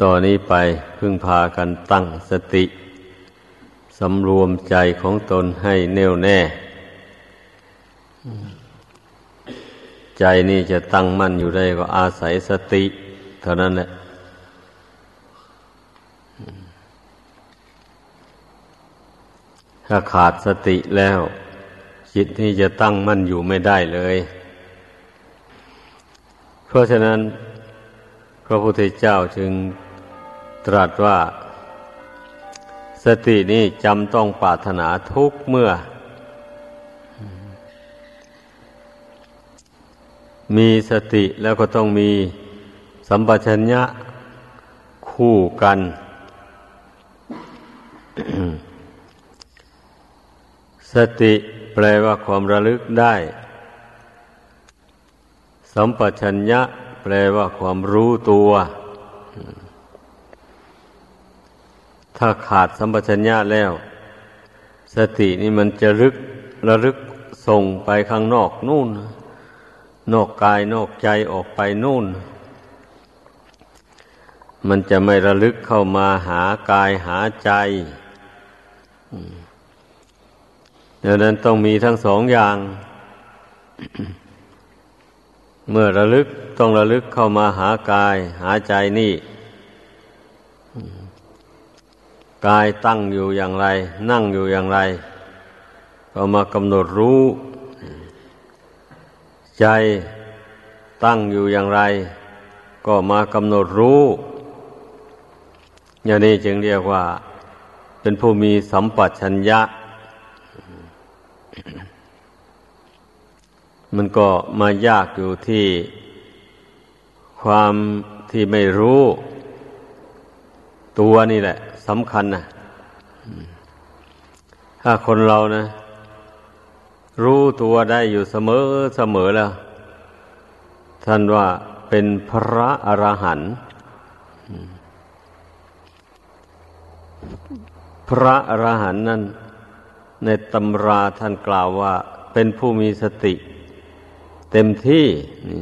ต่อนนี้ไปพึ่งพากันตั้งสติ สำรวมใจของตนให้แน่วแน่ ใจนี่จะตั้งมั่นอยู่ได้ก็อาศัยสติ เท่านั้นแหละถ้าขาดสติแล้ว จิตนี่จะตั้งมั่นอยู่ไม่ได้เลย เพราะฉะนั้น ระพุทธเจ้าจึงตรัสว่า สตินี้จำต้องปรารถนาทุกเมื่อ มีสติแล้วก็ต้องมีสัมปชัญญะคู่กัน สติแปลว่าความระลึกได้ สัมปชัญญะ แปลว่าความรู้ตัว ถ้าขาดสัมปชัญญะแล้ว สตินี่มันจะรึกระลึกส่งไปข้างนอกนู่น นอกกายนอกใจออกไปนู่น มันจะไม่ระลึกเข้ามาหากายหาใจดังนั้นต้องมีทั้งสองอย่าง เมื่อระลึกต้องระลึกเข้ามาหากาย หาใจนี่กายตั้งอยู่อย่างไร นั่งอยู่อย่างไร ก็มากำหนดรู้ ใจตั้งอยู่อย่างไร ก็มากำหนดรู้ อย่างนี้จึงเรียกว่า เป็นผู้มีสัมปชัญญะ มันก็มายากอยู่ที่ความที่ไม่รู้ตัวนี่แหละสำคัญนะถ้าคนเรานะ รู้ตัวได้อยู่เสมอเสมอแล้ว ท่านว่าเป็นพระอรหันต์พระอรหันต์นั้น ในตำราท่านกล่าวว่า เป็นผู้มีสติ เต็มที่นี่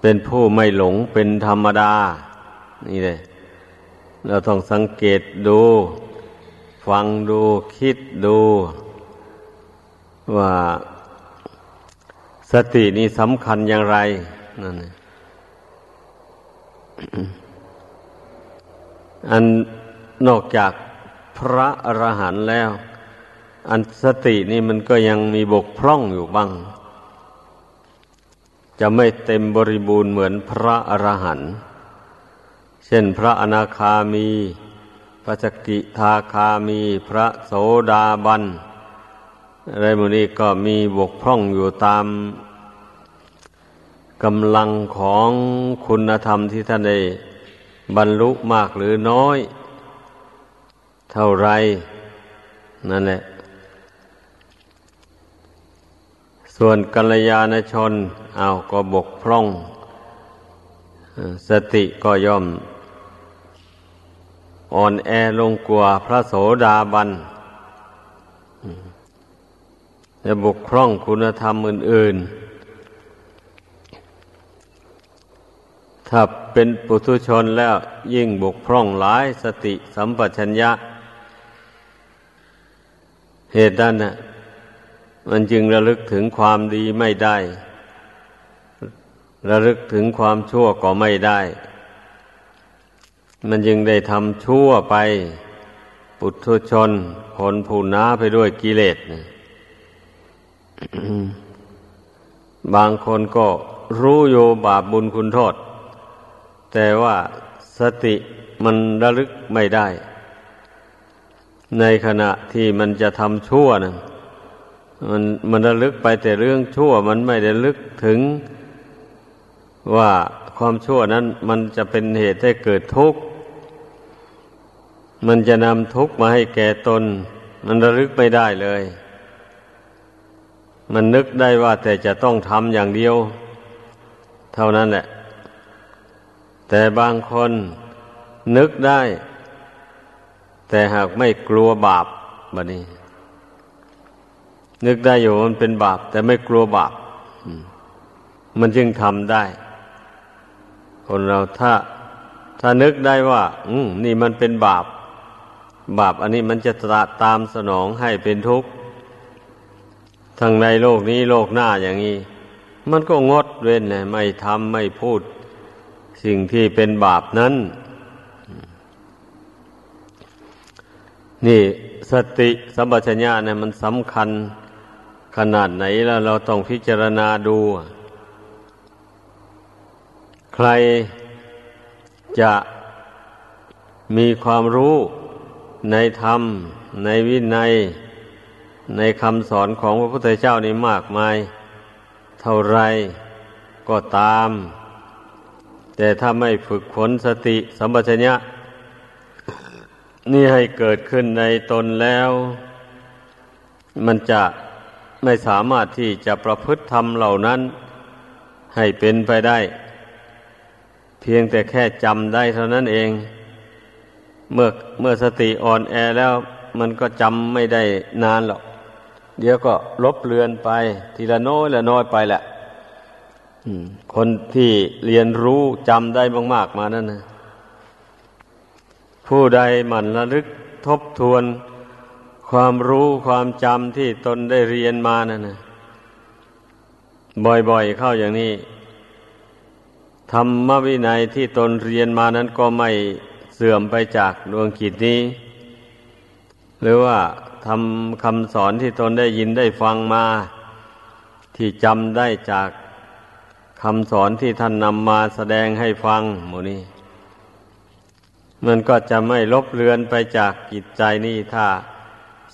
เป็นผู้ไม่หลงเป็นธรรมดา นี่เลยเราต้องสังเกตดู ฟังดูคิดดู ว่าสตินี่สำคัญอย่างไรนั่นอันนอกจากพระอรหันต์แล้ว อันสตินี่มันก็ยังมีบกพร่องอยู่บ้าง จะไม่เต็มบริบูรณ์เหมือนพระอรหันต์เช่นพระอนาคามี พระสกิทาคามี พระโสดาบันอะไรมูนี้ก็มีบกพร่องอยู่ตามกำลังของคุณธรรมที่ท่านได้บรรลุมากหรือน้อย เท่าไรนั่นแหละ ส่วนกัลยาณชนเอาก็บกพร่องสติก็ย่อม อ่อนแอลงกว่าพระโสดาบันจะบกพร่องคุณธรรมอื่น ๆ ถ้าเป็นปุถุชนแล้วยิ่งบกพร่องหลายสติสัมปชัญญะ เหตุนั้นนะ มันจึงระลึกถึงความดีไม่ได้ ระลึกถึงความชั่วก็ไม่ได้ มันยังได้ทำชั่วไป ปุถุชนคนผู้น้าไปด้วยกิเลสบางคนก็รู้โยบาปบุญคุณโทษ แต่ว่าสติมันระลึกไม่ได้ ในขณะที่มันจะทำชั่วนะ มันมันระลึกไปแต่เรื่องชั่ว มันไม่ได้ลึกถึงว่าความชั่วนั้นมันจะเป็นเหตุให้เกิดทุกข์ มันจะนำทุกข์มาให้แก่ตน มันระลึกไม่ได้เลย มันนึกได้ว่าแต่จะต้องทำอย่างเดียว เท่านั้นแหละ แต่บางคนนึกได้ แต่หากไม่กลัวบาปบะนี้ นึกได้อยู่มันเป็นบาป แต่ไม่กลัวบาปมันจึงทำได้ คนเราถ้า ถ้านึกได้ว่า อืมนี่มันเป็นบาป บาปอันนี้มันจะตามสนองให้เป็นทุกข์ทั้งในโลกนี้โลกหน้าอย่างนี้ มันก็งดเว้นเลยไม่ทำไม่พูด สิ่งที่เป็นบาปนั้น นี่สติสัมปชัญญะเนี่ยมันสำคัญ ขนาดไหนแล้วเราต้องพิจารณาดู ใครจะมีความรู้ในธรรม ในวินัย ในคำสอนของพระพุทธเจ้านี่มากมาย เท่าไรก็ตาม แต่ถ้าไม่ฝึกฝนสติสัมปชัญญะนี่ให้เกิดขึ้นในตนแล้ว มันจะ ไม่สามารถที่จะประพฤติธรรมเหล่านั้น ให้เป็นไปได้ เพียงแต่แค่จำได้เท่านั้นเอง เมื่อเมื่อสติอ่อนแอแล้วมันก็จำไม่ได้นานหรอก เดี๋ยวก็ลบเลือนไป ทีละน้อยละน้อยไปแหละคนที่เรียนรู้จำได้มาก ๆ มานั่นนะผู้ใดหมั่นระลึกทบทวน ความรู้ความจำที่ตนได้เรียนมานั่นนะบ่อยๆเข้าอย่างนี้ ธรรมวินัยที่ตนเรียนมานั้นก็ไม่เสื่อมไปจากดวงกิจนี้ หรือว่าทำคำสอนที่ตนได้ยินได้ฟังมา ที่จำได้จากคำสอนที่ท่านนำมาแสดงให้ฟังหมูนี้ มันก็จะไม่ลบเลือนไปจากกิจใจนี่ถ้า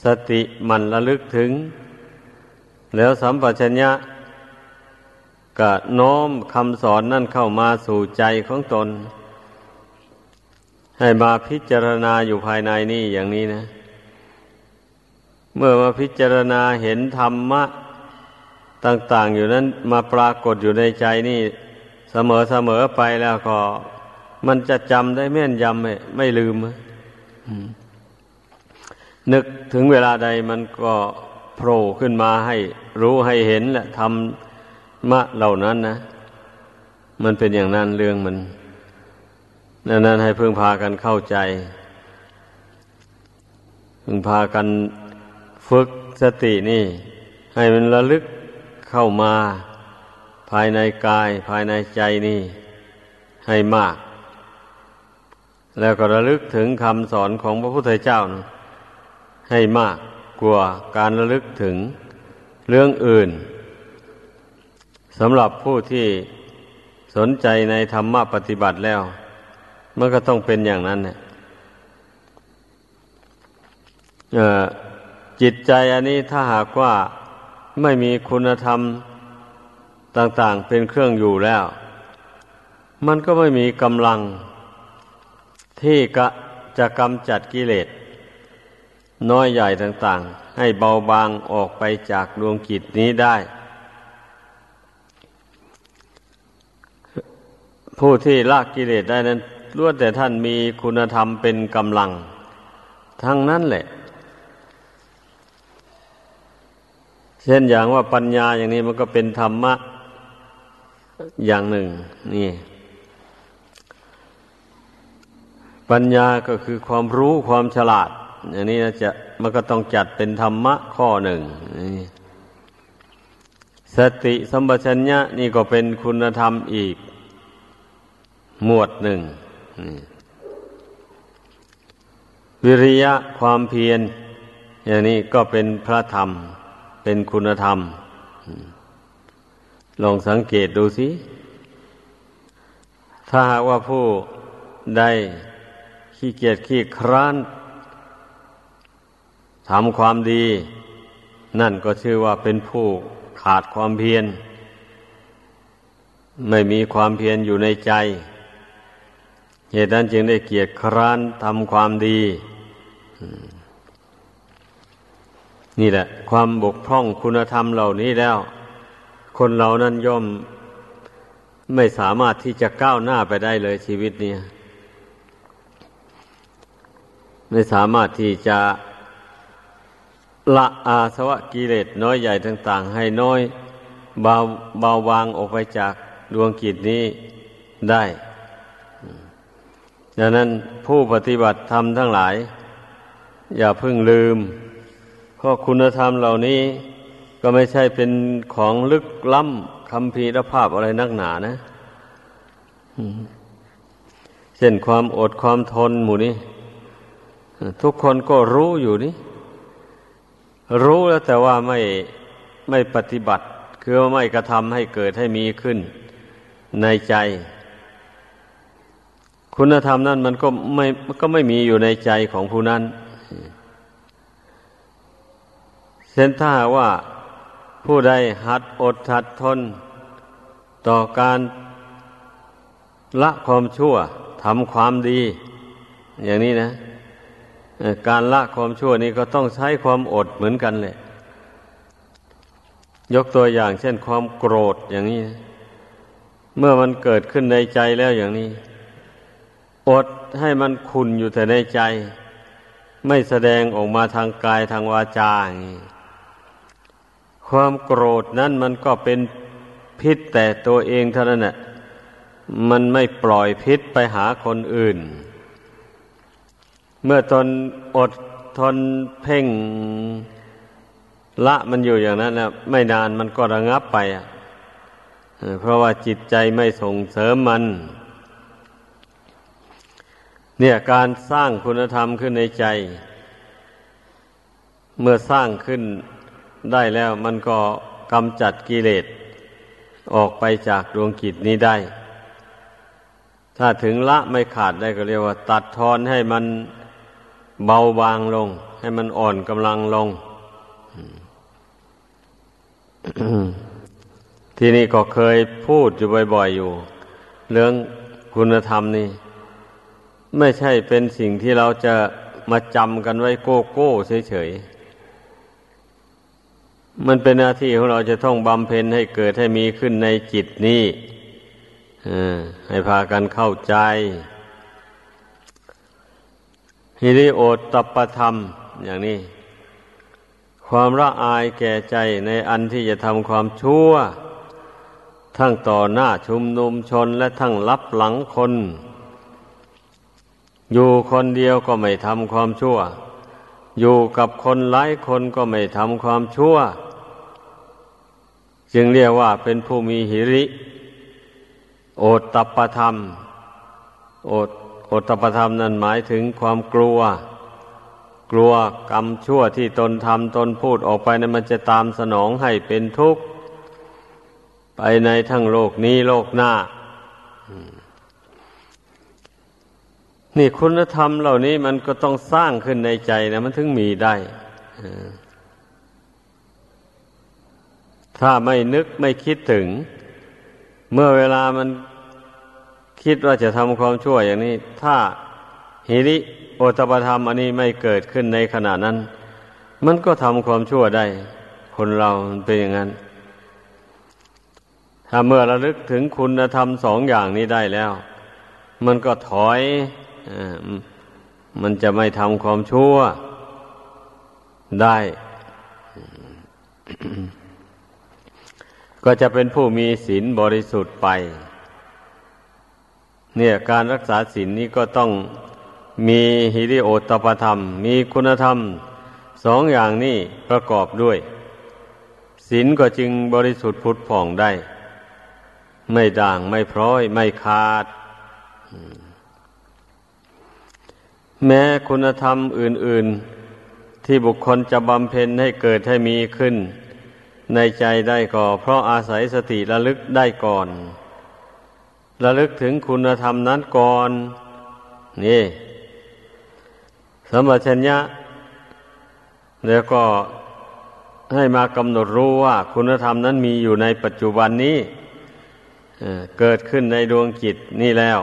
สติมันระลึกถึง แล้วสัมปชัญญะก็น้อมคำสอนนั่นเข้ามาสู่ใจของตน ให้มาพิจารณาอยู่ภายในนี่อย่างนี้นะ เมื่อมาพิจารณาเห็นธรรมะ ต่าง ๆ อยู่นั้นมาปรากฏอยู่ในใจนี่ เสมอเสมอไปแล้วก็ มันจะจำได้แม่นยำไม่ไม่ลืม นึกถึงเวลาใดมันก็โผล่ขึ้นมาให้รู้ให้เห็นแหละทำมะเหล่านั้นนะ มันเป็นอย่างนั้นเรื่องมันดังนั้นให้เพิ่งพากันเข้าใจเพิ่งพากันฝึกสตินี่ ให้มันระลึกเข้ามา ภายในกาย ภายในใจนี่ ให้มาก แล้วก็ระลึกถึงคำสอนของพระพุทธเจ้านะ ให้มากกว่าการระลึกถึงเรื่องอื่นสำหรับผู้ที่สนใจในธรรมะปฏิบัติแล้วมันก็ต้องเป็นอย่างนั้นเนี่ยจิตใจอันนี้ถ้าหากว่าไม่มีคุณธรรมต่าง ๆ เป็นเครื่องอยู่แล้ว มันก็ไม่มีกำลังที่จะกำจัดกิเลส น้อยใหญ่ต่างๆ ให้เบาบางออกไปจากดวงกิจนี้ได้ ผู้ที่ละกิเลสได้นั้นล้วนแต่ท่านมีคุณธรรมเป็นกำลัง ทั้งนั้นแหละ เช่นอย่างว่าปัญญาอย่างนี้มันก็เป็นธรรมะ อย่างหนึ่ง นี่ปัญญาก็คือความรู้ความฉลาด อย่างนี้จะมันก็ต้องจัดเป็นธรรมะข้อหนึ่ง สติสัมปชัญญะนี่ก็เป็นคุณธรรมอีก หมวดหนึ่ง วิริยะความเพียรอย่างนี้ก็เป็นพระธรรม เป็นคุณธรรม ลองสังเกตดูสิ ถ้าหากว่าผู้ได้ขี้เกียจขี้คร้าน ทำความดี นั่นก็ชื่อว่าเป็นผู้ขาดความเพียร ไม่มีความเพียรอยู่ในใจ เหตุนั้นจึงได้เกียรติคร้านทำความดี นี่แหละ ความบกพร่องคุณธรรมเหล่านี้แล้ว คนเรานั้นย่อมไม่สามารถที่จะก้าวหน้าไปได้เลยชีวิตนี้ ไม่สามารถที่จะ ละอาสวะกิเลสน้อยใหญ่ต่าง ๆ ให้น้อยเบาเบาบางออกไปจากดวงกิจนี้ได้ ดังนั้นผู้ปฏิบัติธรรมทั้งหลาย อย่าเพิ่งลืมเพราะคุณธรรมเหล่านี้ก็ไม่ใช่เป็นของลึกล้ำคำพีรภาพอะไรนักหนานะเช่นความอดความทนหมู่นี้ ทุกคนก็รู้อยู่นี่ รู้แล้วแต่ว่าไม่ไม่ปฏิบัติ คือว่าไม่กระทำให้เกิดให้มีขึ้นในใจ คุณธรรมนั้นมันก็ไม่ก็ไม่มีอยู่ในใจของผู้นั้นเส้นถ้าว่าผู้ใดหัดอดหัดทน ต่อการละความชั่วทำความดี อย่างนี้นะ การละความชั่วนี้ก็ต้องใช้ความอดเหมือนกันเลยยกตัวอย่างเช่นความโกรธอย่างนี้ เมื่อมันเกิดขึ้นในใจแล้วอย่างนี้ อดให้มันคุนอยู่แต่ในใจ ไม่แสดงออกมาทางกายทางวาจาอย่างนี้ความโกรธนั้นมันก็เป็นพิษแต่ตัวเองเท่านั้นแหละมันไม่ปล่อยพิษไปหาคนอื่น เมื่อตนอดทนเพ่งละมันอยู่อย่างนั้นนะไม่นานมันก็ระงับไปอะเพราะว่าจิตใจไม่ส่งเสริมมัน เนี่ยการสร้างคุณธรรมขึ้นในใจ เมื่อสร้างขึ้นได้แล้วมันก็กำจัดกิเลสออกไปจากดวงกิจนี้ได้ ถ้าถึงละไม่ขาดได้ก็เรียกว่า ตัดทอนให้มัน เบาบางลง ให้มันอ่อนกำลังลง ที่นี่ก็เคยพูดอยู่บ่อยๆอยู่ เรื่องคุณธรรมนี่ ไม่ใช่เป็นสิ่งที่เราจะมาจำกันไว้โก้โก้เฉยๆ มันเป็นหน้าที่ของเราจะต้องบำเพ็ญให้เกิดให้มีขึ้นในจิตนี้ให้พากันเข้าใจ ฮิริโอตตปธรรม อย่างนี้ ความละอายแก่ใจในอันที่จะทำความชั่ว ทั้งต่อหน้าชุมนุมชนและทั้งรับหลังคน อยู่คนเดียวก็ไม่ทำความชั่ว อยู่กับคนหลายคนก็ไม่ทำความชั่ว จึงเรียกว่าเป็นผู้มีหิริ โอตตปธรรม โอต โอตตปธรรมนั้นหมายถึงความกลัว กลัวกรรมชั่วที่ตนทำตนพูดออกไปนั้นมันจะตามสนองให้เป็นทุกข์ ไปในทั้งโลกนี้โลกหน้า นี่คุณธรรมเหล่านี้มันก็ต้องสร้างขึ้นในใจนะมันถึงมีได้ถ้าไม่นึกไม่คิดถึง เมื่อเวลามัน คิดว่าจะทำความชั่วอย่างนี้ ถ้าหิริโอตปธรรมอันนี้ไม่เกิดขึ้นในขณะนั้น มันก็ทำความชั่วได้ คนเราเป็นอย่างนั้น ถ้าเมื่อระลึกถึงคุณธรรมสองอย่างนี้ได้แล้ว มันก็ถอยอมันจะไม่ทำความชั่วได้ ก็จะเป็นผู้มีศีลบริสุทธิ์ไป เนี่ยการรักษาศีลนี้ก็ต้องมีฮิริโอตปธรรม มีคุณธรรมสองอย่างนี้ประกอบด้วยศีลก็จึงบริสุทธิ์ผุดผ่องได้ ไม่ด่างไม่พร้อย ไม่ขาด แม้คุณธรรมอื่น ๆ ที่บุคคลจะบำเพ็ญให้เกิดให้มีขึ้น ในใจได้ก็เพราะอาศัยสติระลึกได้ก่อน ระลึกถึงคุณธรรมนั้นก่อน นี่สมบัติญญะแล้วก็ให้มากำหนดรู้ว่าคุณธรรมนั้นมีอยู่ในปัจจุบันนี้เกิดขึ้นในดวงจิตนี่แล้ว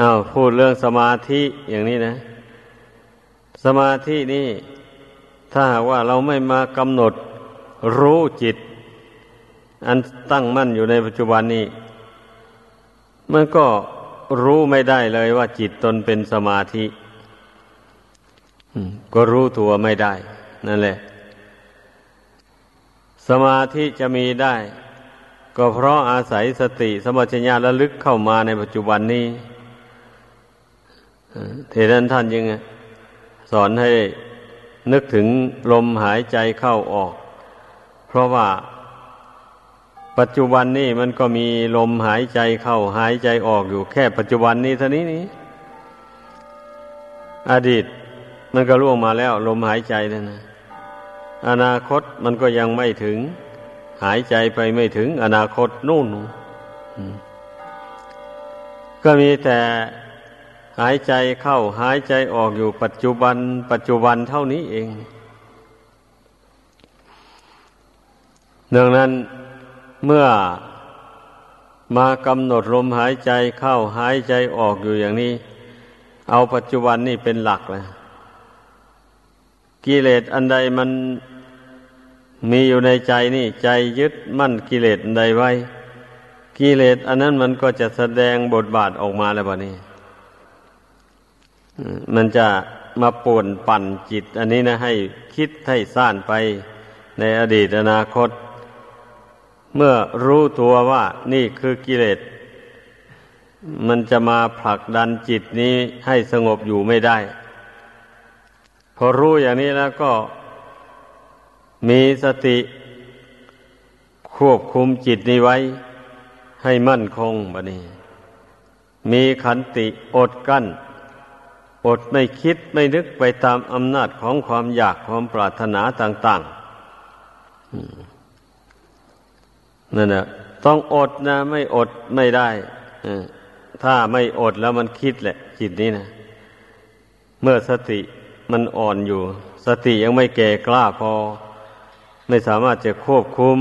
อา้าวพูดเรื่องสมาธิอย่างนี้นะ สมาธินี่ ถ้าว่าเราไม่มากำหนดรู้จิต อันตั้งมั่นอยู่ในปัจจุบันนี้มันก็รู้ไม่ได้เลยว่าจิตตนเป็นสมาธิก็รู้ตัวไม่ได้ นั่นแหละ สมาธิจะมีได้ ก็เพราะอาศัยสติสมัชัญญาระลึกเข้ามาในปัจจุบันนี้เทนั้นท่านยังสอนให้นึกถึงลมหายใจเข้าออก เพราะว่า ปัจจุบันนี้มันก็มีลมหายใจเข้าหายใจออกอยู่แค่ปัจจุบันนี้เท่านี้นี้อดีตมันก็ล่วงมาแล้ว ลมหายใจนั่นนะอนาคตมันก็ยังไม่ถึง หายใจไปไม่ถึง อนาคตนู่นก็มีแต่หายใจเข้าหายใจออกอยู่ปัจจุบัน ปัจจุบันเท่านี้เอง ดังนั้น เมื่อมากำหนดลมหายใจเข้าหายใจออกอยู่อย่างนี้ เอาปัจจุบันนี่เป็นหลักเลยกิเลสอันใดมันมีอยู่ในใจนี่ใจยึดมั่นกิเลสอันใดไว้ กิเลสอันนั้นมันก็จะแสดงบทบาทออกมาแล้วบ่นี้มันจะมาป่วนปั่นจิต อันนี้นะให้คิดให้ซ่านไปในอดีตอนาคต เมื่อรู้ตัวว่านี่คือกิเลส มันจะมาผลักดันจิตนี้ให้สงบอยู่ไม่ได้ พอรู้อย่างนี้แล้วก็มีสติควบคุมจิตนี้ไว้ ให้มั่นคงบะนี้ มีขันติอดกั้น อดไม่คิดไม่นึกไปตามอำนาจของความอยากความปรารถนาต่าง ๆ นั่นแหละต้องอดนะ ไม่อดไม่ได้ถ้าไม่อดแล้วมันคิดแหละ จิตนี้นะเมื่อสติมันอ่อนอยู่ สติยังไม่แก่กล้าพอ ไม่สามารถจะควบคุม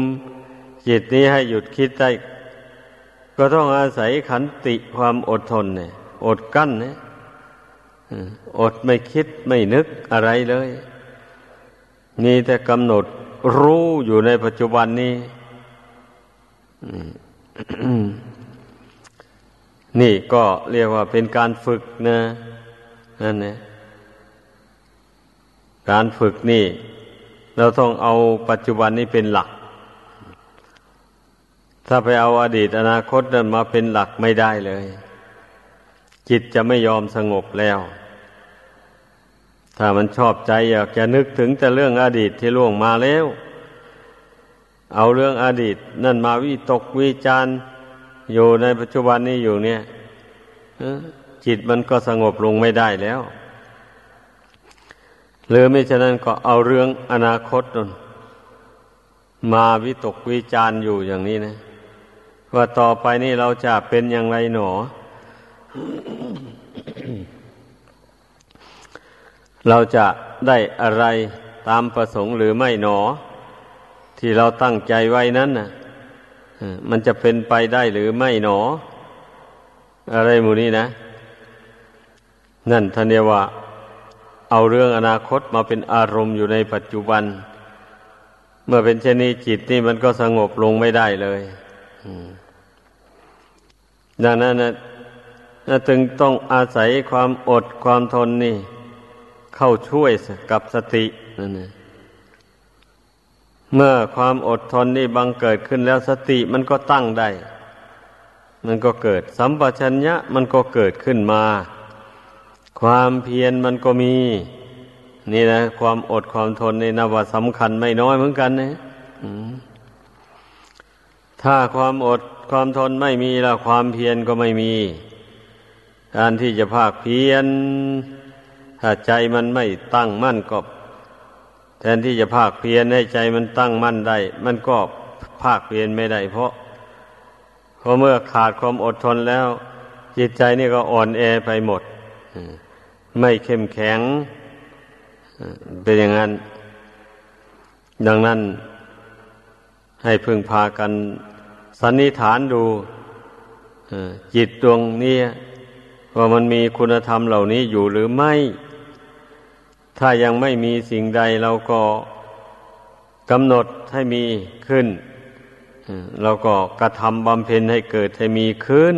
จิตนี้ให้หยุดคิดได้ ก็ต้องอาศัยขันติความอดทนเนี่ย อดกั้นเนี่ยอดไม่คิดไม่นึกอะไรเลย มีแต่กำหนดรู้อยู่ในปัจจุบันนี้ นี่ก็เรียกว่าเป็นการฝึกนะนั่นนะการฝึกนี่ เราต้องเอาปัจจุบันนี้เป็นหลัก ถ้าไปเอาอดีตอนาคตนั้นมาเป็นหลักไม่ได้เลย จิตจะไม่ยอมสงบแล้ว ถ้ามันชอบใจอยากจะนึกถึงแต่เรื่องอดีตที่ล่วงมาแล้ว เอาเรื่องอดีต นั่นมาวิตกวิจารอยู่ในปัจจุบันนี้อยู่เนี่ยจิตมันก็สงบลงไม่ได้แล้ว หรือไม่ฉะนั้นก็เอาเรื่องอนาคตนนมาวิตกวิจารอยู่อย่างนี้นะ ว่าต่อไปนี่เราจะเป็นอย่างไรหนอ เราจะได้อะไรตามประสงค์หรือไม่หนอ ที่เราตั้งใจไว้นั้นนะมันจะเป็นไปได้หรือไม่หนอ อะไรหมูนี้นะ นั่นท่านเรียว่าเอาเรื่องอนาคตมาเป็นอารมณ์อยู่ในปัจจุบัน เมื่อเป็นเช่นนี้จิตนี่มันก็สงบลงไม่ได้เลยดังนั้นนะจึงต้องอาศัยความอดความทนนี่ เข้าช่วยกับสตินั่นเอง เมื่อความอดทนนี่บังเกิดขึ้นแล้วสติมันก็ตั้งได้ มันก็เกิด สัมปชัญญะมันก็เกิดขึ้นมา ความเพียรมันก็มี นี่นะ ความอดความทนในนว่าสำคัญไม่น้อยเหมือนกันนะถ้าความอดความทนไม่มีแล้วความเพียรก็ไม่มี การที่จะภาคเพียรถ้าใจมันไม่ตั้งมั่นก็ แทนที่จะภาคเพียรให้ใจมันตั้งมั่นได้ มันก็ภาคเพียรไม่ได้ เพราะเพราะเมื่อขาดความอดทนแล้ว จิตใจนี่ก็อ่อนแอไปหมด ไม่เข้มแข็ง เป็นอย่างนั้น ดังนั้น ให้พึงพากันสันนิฐานดูจิตดวงนี้ว่ามันมีคุณธรรมเหล่านี้อยู่หรือไม่ ถ้ายังไม่มีสิ่งใดเราก็กำหนดให้มีขึ้น เราก็กระทำบำเพ็ญให้เกิดให้มีขึ้น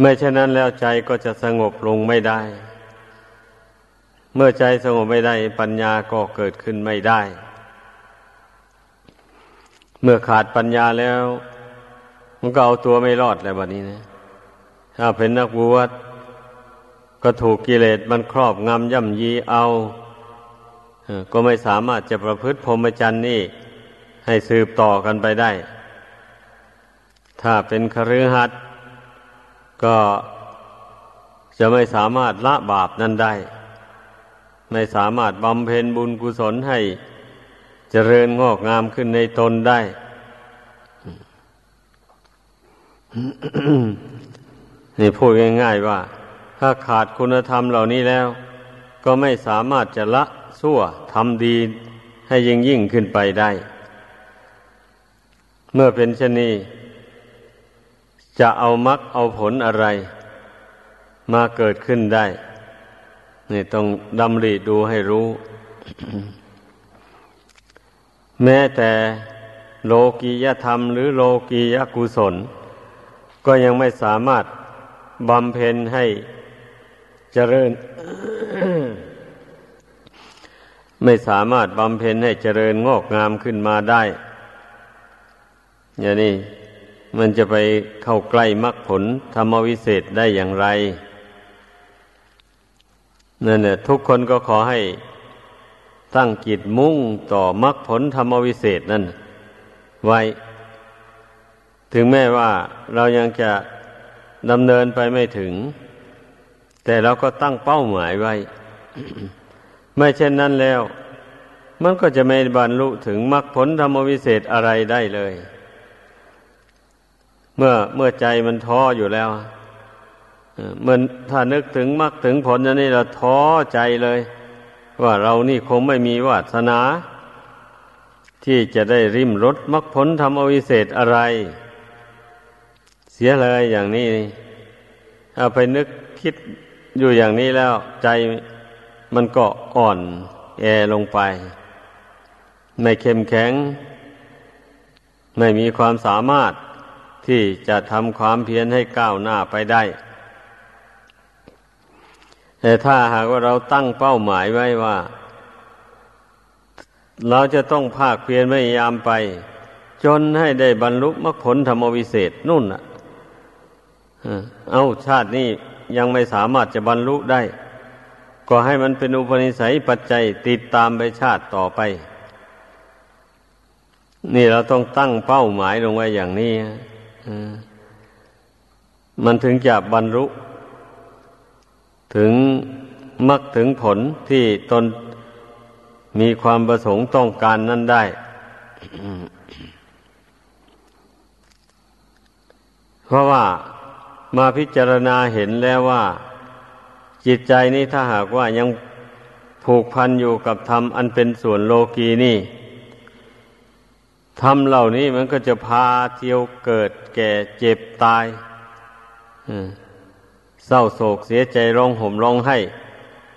ไม่เช่นนั้นแล้วใจก็จะสงบลงไม่ได้ เมื่อใจสงบไม่ได้ปัญญาก็เกิดขึ้นไม่ได้ เมื่อขาดปัญญาแล้ว มันก็เอาตัวไม่รอดแล้วบัดนี้นะ ถ้าเป็นนักบวช ก็ถูกกิเลสมันครอบงำย่ำยีเอาก็ไม่สามารถจะประพฤติพรหมจรรย์นี่ให้สืบต่อกันไปได้ ถ้าเป็นคฤหัสถ์ก็จะไม่สามารถละบาปนั้นได้ ไม่สามารถบำเพ็ญบุญกุศลให้เจริญงอกงามขึ้นในตนได้ นี่พูดง่าย ๆว่า ถ้าขาดคุณธรรมเหล่านี้แล้ว ก็ไม่สามารถจะละชั่วทำดีให้ยิ่งยิ่งขึ้นไปได้ เมื่อเป็นเช่นนี้ จะเอามักเอาผลอะไร มาเกิดขึ้นได้ นี่ต้องดำริดูให้รู้ แม้แต่โลกียธรรมหรือโลกียกุศล ก็ยังไม่สามารถบำเพ็ญให้ เจริญ ไม่สามารถบำเพ็ญให้เจริญงอกงามขึ้นมาได้ อย่างนี้มันจะไปเข้าใกล้มรรคผลธรรมวิเศษได้อย่างไรนั่นแหละทุกคนก็ขอให้ตั้งจิตมุ่งต่อมรรคผลธรรมวิเศษนั่นไว้ ถึงแม้ว่าเรายังจะดำเนินไปไม่ถึง แต่เราก็ตั้งเป้าหมายไว้ ไม่เช่นนั้นแล้ว มันก็จะไม่บรรลุถึงมรรคผลธรรมวิเศษอะไรได้เลย เมื่อเมื่อใจมันท้ออยู่แล้วเมื่อถ้านึกถึงมรรคถึงผลอย่างนี้เราท้อใจเลย ว่าเรานี่คงไม่มีวาสนา ที่จะได้ริมรถมรรคผลธรรมวิเศษอะไร เสียเลยอย่างนี้เอาไปนึกคิด อยู่อย่างนี้แล้วใจมันก็อ่อนแอลงไป ไม่เข้มแข็ง ไม่มีความสามารถที่จะทำความเพียรให้ก้าวหน้าไปได้ แต่ถ้าหากว่าเราตั้งเป้าหมายไว้ว่า เราจะต้องภาคเพียรพยายามไป จนให้ได้บรรลุมรรคผลธรรมวิเศษนุ่นอะ เอาชาตินี้ ยังไม่สามารถจะบรรลุได้ ก็ให้มันเป็นอุปนิสัยปัจจัยติดตามไปชาติต่อไป นี่เราต้องตั้งเป้าหมายลงไว้อย่างนี้มันถึงจะบรรลุ ถึงมรรคถึงผลที่ตนมีความประสงค์ต้องการนั่นได้เพราะว่า มาพิจารณาเห็นแล้วว่า จิตใจนี้ถ้าหากว่ายังผูกพันอยู่กับธรรมอันเป็นส่วนโลกีนี่ธรรมเหล่านี้มันก็จะพาเที่ยวเกิดแก่เจ็บตายเศร้าโศกเสียใจร้องห่มร้องไห้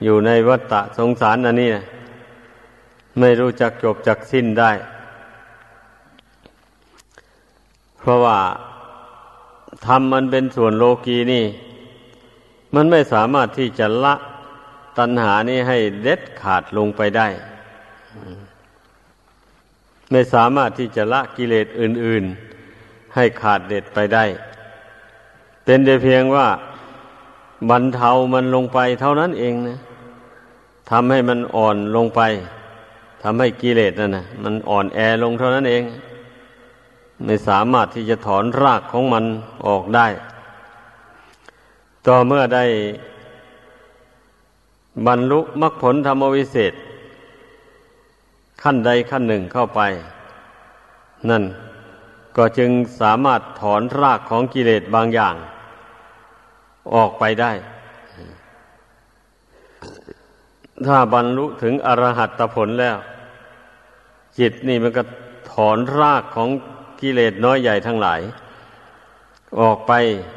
อยู่ในวัฏฏะสงสารอันนี้นะไม่รู้จักจบจักสิ้นได้ เพราะว่า ธรรมมันเป็นส่วนโลกีนี่ มันไม่สามารถที่จะละตัณหานี้ให้เด็ดขาดลงไปได้ ไม่สามารถที่จะละกิเลสอื่น ๆ ให้ขาดเด็ดไปได้ เป็นแต่เพียงว่าบรรเทามันลงไปเท่านั้นเองนะทำให้มันอ่อนลงไปทำให้กิเลสนั่นนะมันอ่อนแอลงเท่านั้นเอง ไม่สามารถที่จะถอนรากของมันออกได้ ต่อเมื่อได้บรรลุมรรคผลธรรมวิเศษ ขั้นใดขั้นหนึ่งเข้าไป นั่นก็จึงสามารถถอนรากของกิเลสบางอย่าง ออกไปได้ ถ้าบรรลุถึงอรหัตผลแล้ว จิตนี่มันก็ถอนรากของ กิเลสน้อยใหญ่ทั้งหลาย ออกไป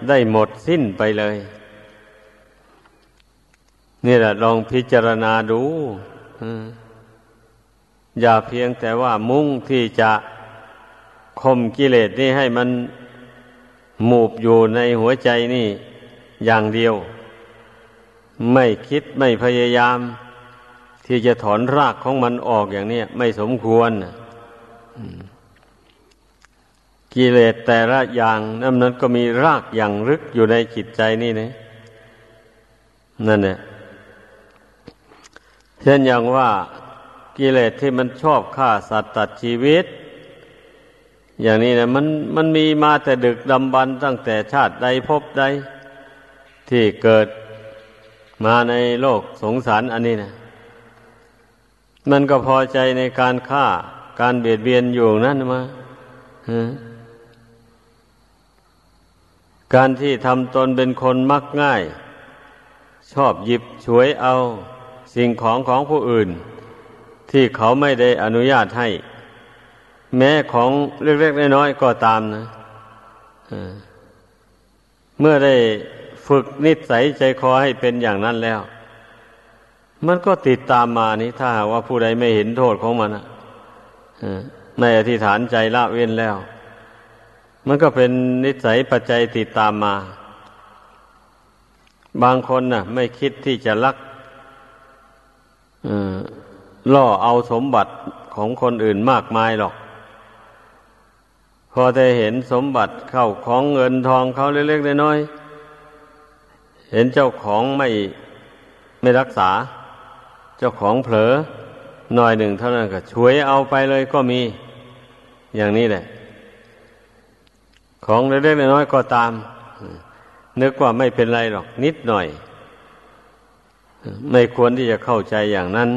ได้หมดสิ้นไปเลย นี่แหละลองพิจารณาดูอย่าเพียงแต่ว่ามุ่งที่จะข่มกิเลสนี่ให้มันหมูบอยู่ในหัวใจนี่อย่างเดียว ไม่คิดไม่พยายาม ที่จะถอนรากของมันออกอย่างนี้ไม่สมควร กิเลสแต่ละอย่างนั้นนั้นก็มีรากอย่างลึกอยู่ในจิตใจนี่นะนั่นเนี่ยเช่นอย่างว่ากิเลสที่มันชอบฆ่าสัตว์ตัดชีวิต อย่างนี้นะมันมันมีมาแต่ดึกดำบรรตั้งแต่ชาติใดพบใด ที่เกิดมาในโลกสงสารอันนี้นะมันก็พอใจในการฆ่าการเบียดเบียนอยู่นั่นมา การที่ทำตนเป็นคนมักง่าย ชอบหยิบฉวยเอาสิ่งของของผู้อื่น ที่เขาไม่ได้อนุญาตให้ แม้ของเล็กๆน้อยๆก็ตามนะเมื่อได้ฝึกนิสัยใจคอให้เป็นอย่างนั้นแล้ว มันก็ติดตามมานี่ถ้าว่าผู้ใดไม่เห็นโทษของมันไม่อธิษฐานใจละเว้นแล้ว มันก็เป็นนิสัยปัจจัยติดตามมา บางคนน่ะ ไม่คิดที่จะลักล่อเอาสมบัติของคนอื่นมากมายหรอก พอได้เห็นสมบัติเข้าของเงินทองเขาเล็กๆน้อยๆเห็นเจ้าของไม่ไม่รักษา เจ้าของเผลอหน่อยหนึ่งเท่านั้นก็ช่วยเอาไปเลยก็มี อย่างนี้แหละ ของเล็กๆน้อยๆก็ตาม นึกว่าไม่เป็นไรหรอกนิดหน่อย ไม่ควรที่จะเข้าใจอย่างนั้น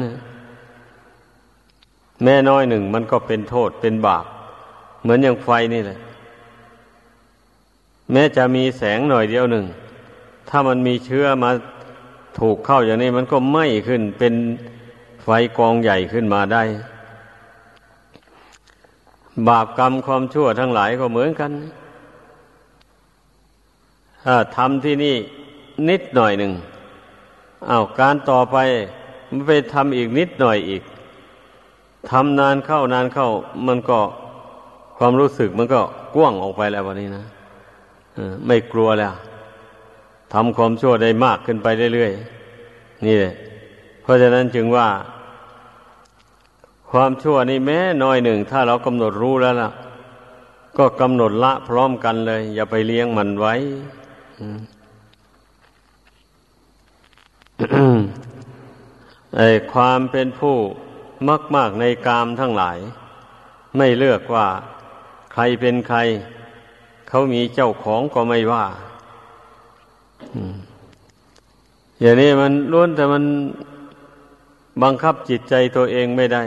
แม่น้อยหนึ่งมันก็เป็นโทษเป็นบาป เหมือนอย่างไฟนี่แหละ แม้จะมีแสงหน่อยเดียวหนึ่ง ถ้ามันมีเชื้อมาถูกเข้าอย่างนี้มันก็ไหม้ขึ้นเป็นไฟกองใหญ่ขึ้นมาได้ บาปกรรมความชั่วทั้งหลายก็เหมือนกันถ้า ทำที่นี่นิดหน่อยหนึ่งอา้าวการต่อไปมันไปทำอีกนิดหน่อยอีกทำนานเข้านานเข้า มันก็ความรู้สึกมันก็กว้างออกไปแล้ววันนี้นะไม่กลัวแล้วทำความชั่วได้มากขึ้นไปเรื่อยๆนี่แหละเพราะฉะนั้นจึงว่า ความชั่วนี่แม้น้อยหนึ่ง ถ้าเรากำหนดรู้แล้วล่ะ ก็กำหนดละพร้อมกันเลย อย่าไปเลี้ยงมันไว้ ไอ้ความเป็นผู้มากๆในกามทั้งหลาย ไม่เลือกว่าใครเป็นใคร เขามีเจ้าของก็ไม่ว่าอย่างนี้มันล้วนแต่มันบังคับจิตใจตัวเองไม่ได้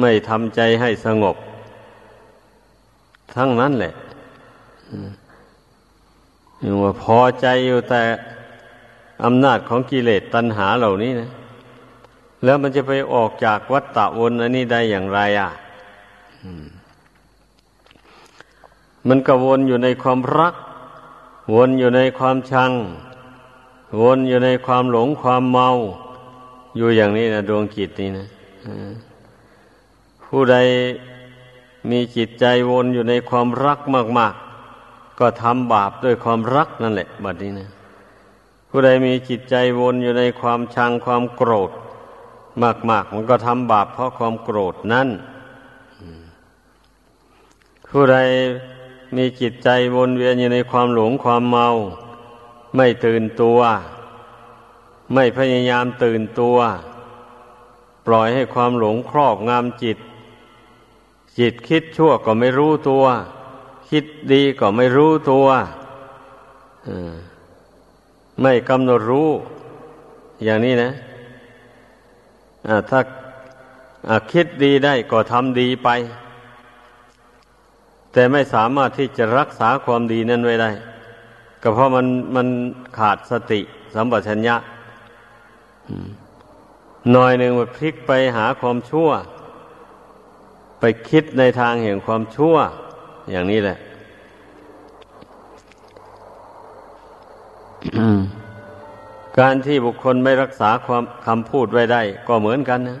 ไม่ทำใจให้สงบ ทั้งนั้นแหละ อย่างว่าพอใจอยู่แต่อำนาจของกิเลสตัณหาเหล่านี้นะ แล้วมันจะไปออกจากวัฏฏะวนอันนี้ได้อย่างไรอะมันก็วนอยู่ในความรัก วนอยู่ในความชัง วนอยู่ในความหลงความเมา อยู่อย่างนี้นะดวงจิตนี่นะผู้ใดมีจิตใจวนอยู่ในความรักมาก ก็ทำบาปด้วยความรักนั่นแหละบัดนี้นะผู้ใดมีจิตใจวนอยู่ในความชังความโกรธ มากๆมันก็ทำบาปเพราะความโกรธนั่นผู้ใดมีจิตใจวนเวียนอยู่ในความหลงความเมา ไม่ตื่นตัว ไม่พยายามตื่นตัว ปล่อยให้ความหลงครอบงำจิต จิตคิดชั่วก็ไม่รู้ตัว คิดดีก็ไม่รู้ตัวไม่กำหนดรู้ อย่างนี้นะถ้าคิดดีได้ก็ทำดีไป แต่ไม่สามารถที่จะรักษาความดีนั้นไว้ได้ ก็เพราะมันมันขาดสติสัมปชัญญะหน่อยหนึ่งมันพลิกไปหาความชั่ว ไปคิดในทางแห่งความชั่ว อย่างนี้แหละการที่บุคคลไม่รักษาความคำพูดไว้ได้ ก็เหมือนกันนะ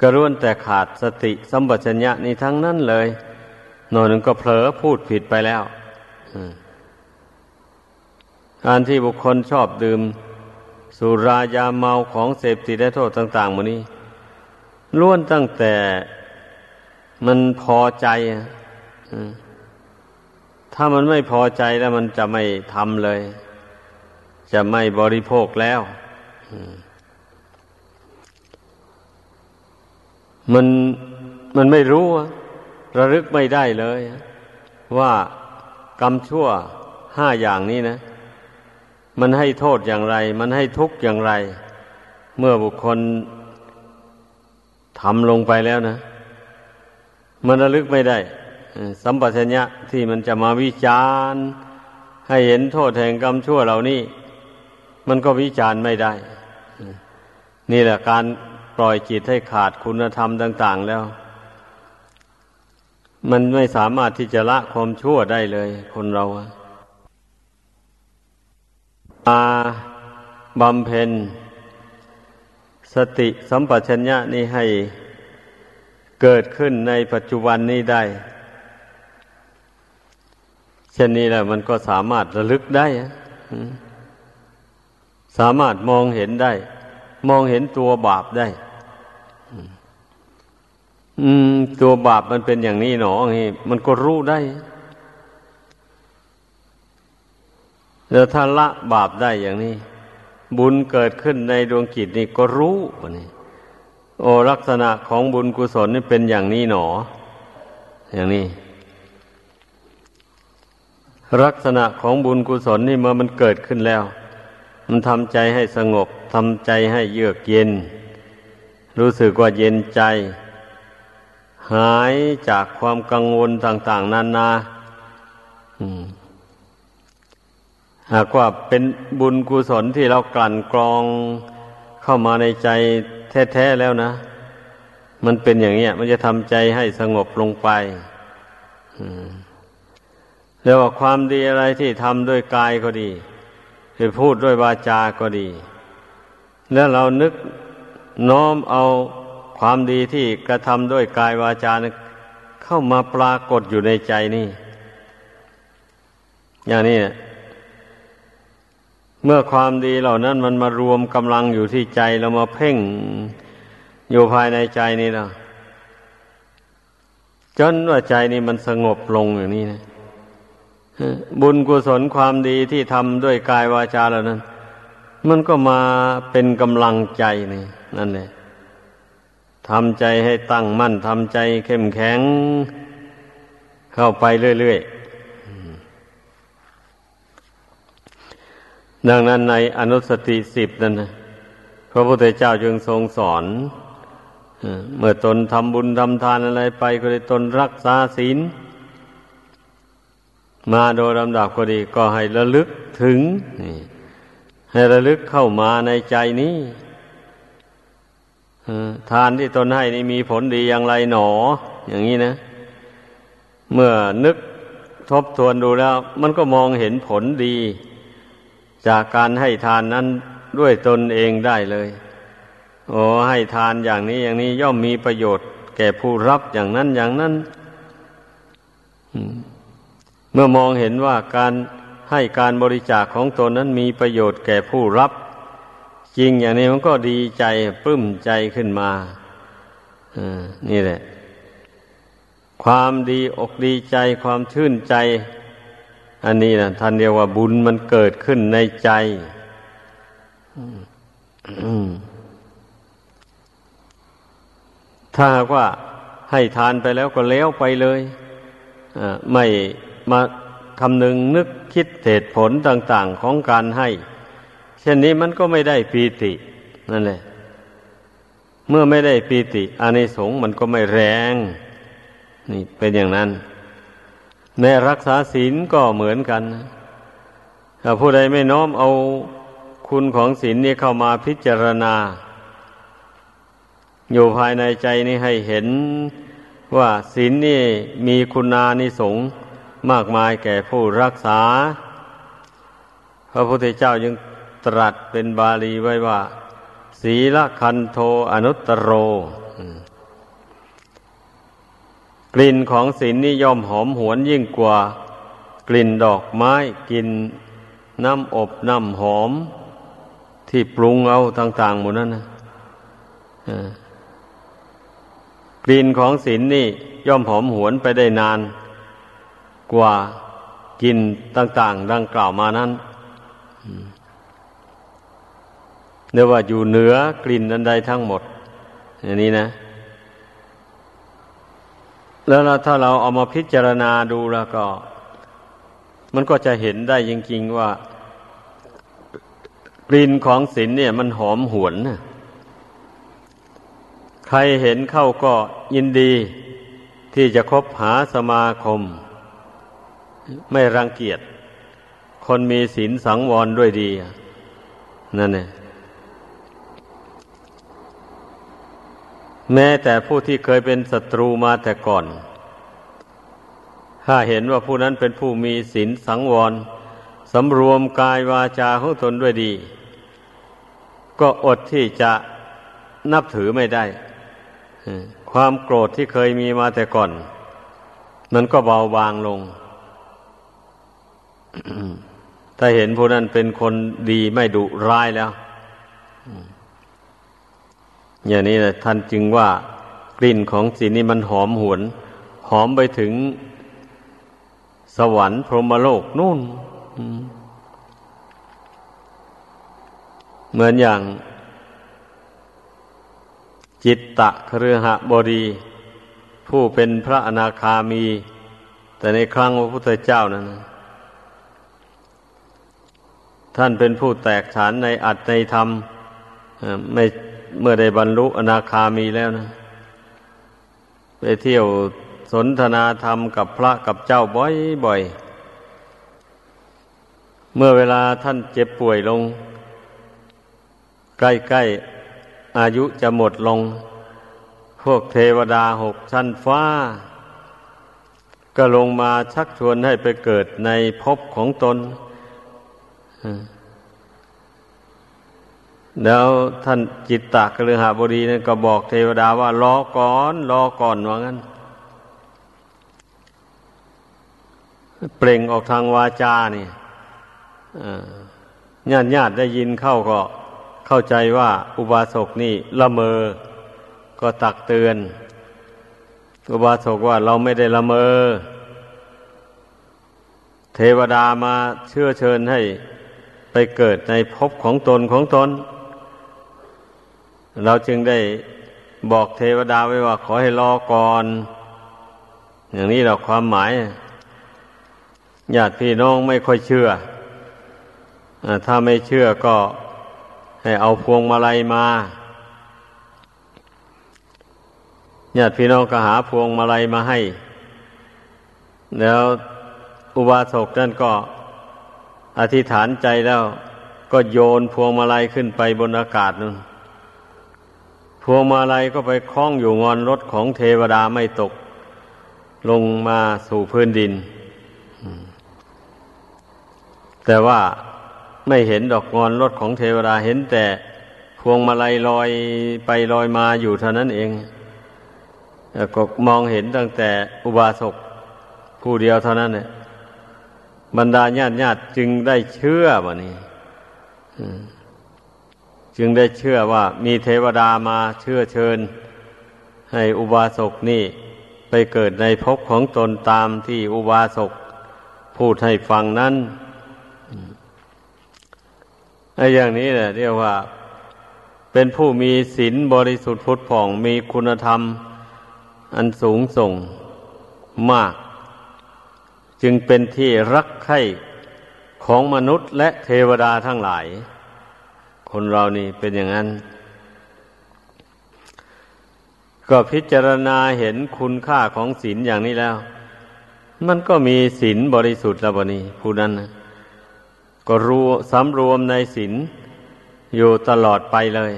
กระร่วนแต่ขาดสติสัมปชัญญะนี่ทั้งนั้นเลยหน่อยหนึ่งก็เผลอพูดผิดไปแล้วการที่บุคคลชอบดื่ม สุรายาเมาของเสพติดและโทษต่างๆหมานี้ล้วนตั้งแต่ มันพอใจถ้ามันไม่พอใจแล้วมันจะไม่ทำเลย จะไม่บริโภคแล้วมันมันไม่รู้ ระลึกไม่ได้เลย ว่ากรรมชั่วห้าอย่างนี้นะ มันให้โทษอย่างไร มันให้ทุกข์อย่างไร เมื่อบุคคลทำลงไปแล้วนะ มันระลึกไม่ได้ สัมปชัญญะที่มันจะมาวิจารณ์ ให้เห็นโทษแห่งกรรมชั่วเหล่านี้ มันก็วิจารณ์ไม่ได้ นี่แหละการปล่อยจิตให้ขาดคุณธรรมต่าง ๆ แล้ว มันไม่สามารถที่จะละความชั่วได้เลย คนเรามาบำเพ็ญสติสัมปชัญญะนี้ให้ เกิดขึ้นในปัจจุบันนี้ได้ เช่นนี้แหละมันก็สามารถระลึกได้สามารถมองเห็นได้ มองเห็นตัวบาปได้ อืม ตัวบาปมันเป็นอย่างนี้หนอนี่มันก็รู้ได้แล้วถ้าละบาปได้อย่างนี้ บุญเกิดขึ้นในดวงจิตนี่ก็รู้วนี่ โอลักษณะของบุญกุศลนี่เป็นอย่างนี้หนอ อย่างนี้ ลักษณะของบุญกุศลนี่เมื่อมันเกิดขึ้นแล้ว มันทำใจให้สงบทำใจให้เยือกเย็น รู้สึกว่าเย็นใจ หายจากความกังวลต่าง ๆนานาหากว่าเป็นบุญกุศลที่เรากลั่นกรองเข้ามาในใจ แท้ๆแล้วนะ มันเป็นอย่างเนี้ย มันจะทำใจให้สงบลงไปแล้วว่าความดีอะไรที่ทำด้วยกายก็ดีหรือพูดด้วยวาจาก็ดี แล้วเรานึกน้อมเอาความดีที่กระทำด้วยกายวาจาเข้ามาปรากฏอยู่ในใจนี่ อย่างนี้ เมื่อความดีเหล่านั้นมันมารวมกำลังอยู่ที่ใจเรามาเพ่งอยู่ภายในใจนี่นะจนว่าใจนี่มันสงบลงอย่างนี้นะบุญกุศลความดีที่ทำด้วยกายวาจาเหล่านั้น มันก็มาเป็นกำลังใจนี่นั่นแหละทำใจให้ตั้งมั่นทำใจเข้มแข็ง เข้าไปเรื่อยๆ ดังนั้นในอนุสติสิบนั่นนะพระพุทธเจ้าจึงทรงสอนเมื่อตนทำบุญทำทานอะไรไปก็ได้ตนรักษาศีล มาโดยลำดับก็ดีก็ให้ระลึกถึง ให้ระลึกเข้ามาในใจนี้ทานที่ตนให้นี่มีผลดีอย่างไรหนอ อย่างนี้นะ เมื่อนึกทบทวนดูแล้ว มันก็มองเห็นผลดี จากการให้ทานนั้นด้วยตนเองได้เลย โอ้ให้ทานอย่างนี้อย่างนี้ย่อมมีประโยชน์ แก่ผู้รับอย่างนั้นอย่างนั้น เมื่อมองเห็นว่าการให้การบริจาคของตนนั้นมีประโยชน์แก่ผู้รับ จริงอย่างนี้มันก็ดีใจปลื้มใจขึ้นมาอนี่แหละ ความดีอกดีใจความชื่นใจ อันนี้นะท่านเรียกว่าบุญมันเกิดขึ้นในใจถ้าว่าให้ทานไปแล้วก็แล้วไปเลยไม่มาคำนึงนึกคิดเหตุผลต่าง ๆของการให้ เช่นนี้มันก็ไม่ได้ปีตินั่นแหละเมื่อไม่ได้ปีติอานิสงส์มันก็ไม่แรง นี่เป็นอย่างนั้น แม้รักษาศีลก็เหมือนกันถ้าผู้ใดไม่น้อมเอาคุณของศีลนี้เข้ามาพิจารณา อยู่ภายในใจนี้ให้เห็นว่าศีลนี่มีคุณานิสงมากมายแก่ผู้รักษา พระพุทธเจ้ายังตรัสเป็นบาลีไว้ว่า ศีลคันโทอนุตตโร ลิ่นของศีลนี่ย่อมหอมหวนยิ่งกว่า กลิ่นดอกไม้กลิ่นน้ำอบน้ำหอม ที่ปรุงเอาต่างๆหมดนั้นนะกลิ่นของศีลนี่ย่อมหอมหวนไปได้นาน กว่ากินต่าง ๆ ดังกล่าวมานั้นเรียกว่าอยู่เหนือกลิ่นอันใดทั้งหมด อย่างนี้นะ แล้วถ้าเราเอามาพิจารณาดูแล้วก็ มันก็จะเห็นได้จริงๆว่ากลิ่นของศีลเนี่ย มันหอมหวนนะใครเห็นเข้าก็ยินดีที่จะคบหาสมาคม ไม่รังเกียจ คนมีศีลสังวรด้วยดีนั่นเอง แม้แต่ผู้ที่เคยเป็นศัตรูมาแต่ก่อน ถ้าเห็นว่าผู้นั้นเป็นผู้มีศีลสังวรสำรวมกายวาจาของตนด้วยดี ก็อดที่จะนับถือไม่ได้ ความโกรธที่เคยมีมาแต่ก่อน มันก็เบาบางลง ถ้าเห็นผู้นั้นเป็นคนดีไม่ดุร้ายแล้ว อย่างนี้นะท่านจึงว่ากลิ่นของสีนี้มันหอมหวน หอมไปถึงสวรรค์พรหมโลกนู่นเหมือนอย่าง จิตตะเครือหะบดีผู้เป็นพระอนาคามี แต่ในครั้งพระพุทธเจ้านั้นท่านเป็นผู้แตกฉานในอัตในธรรมไม่ เมื่อได้บรรลุอนาคามีแล้วนะ ไปเที่ยวสนทนาธรรมกับพระกับเจ้าบ่อยๆ เมื่อเวลาท่านเจ็บป่วยลง ใกล้ๆ อายุจะหมดลง พวกเทวดาหกชั้นฟ้า ก็ลงมาชักชวนให้ไปเกิดในภพของตน แล้วท่านจิตตะกฤหาบดีนั่นก็บอกเทวดาว่ารอก่อน รอก่อนว่างั้น เปล่งออกทางวาจานี่ญาติญาติได้ยินเข้าก็เข้าใจว่าอุบาสกนี่ละเมอ ก็ตักเตือน อุบาสกว่าเราไม่ได้ละเมอ เทวดามาเชื่อเชิญให้ไปเกิดในภพของตนของตน เราจึงได้บอกเทวดาไว้ว่าขอให้รอก่อน อย่างนี้เราความหมายญาติพี่น้องไม่ค่อยเชื่ออถ้าไม่เชื่อก็ให้เอาพวงมาลัยมาญาติพี่น้องก็หาพวงมาลัยมาให้ แล้วอุบาสกนั่นก็อธิษฐานใจแล้ว ก็โยนพวงมาลัยขึ้นไปบนอากาศนั่น พวงมาลัยก็ไปคล้องอยู่งอนรถของเทวดาไม่ตก ลงมาสู่พื้นดิน แต่ว่าไม่เห็นดอกงอนรถของเทวดาเห็นแต่พวงมาลัยลอยไปลอยมาอยู่เท่านั้นเองก็มองเห็นตั้งแต่อุบาสกผู้เดียวเท่านั้นเนี่ยบรรดาญาติญาติจึงได้เชื่อวะนี่ จึงได้เชื่อว่ามีเทวดามาเชื่อเชิญ ให้อุบาสกนี่ไปเกิดในภพของตนตามที่อุบาสกพูดให้ฟังนั้นไอ้อย่างนี้แหละเรียกว่า เป็นผู้มีศีลบริสุทธิ์พุทธผ่องมีคุณธรรม อันสูงส่งมาก จึงเป็นที่รักใคร่ของมนุษย์และเทวดาทั้งหลาย คนเรานี่เป็นอย่างนั้น ก็พิจารณาเห็นคุณค่าของศีลอย่างนี้แล้ว มันก็มีศีลบริสุทธิ์แล้วบนี้ผู้นั้นนะก็รู้สำรวมในศีลอยู่ตลอดไปเลย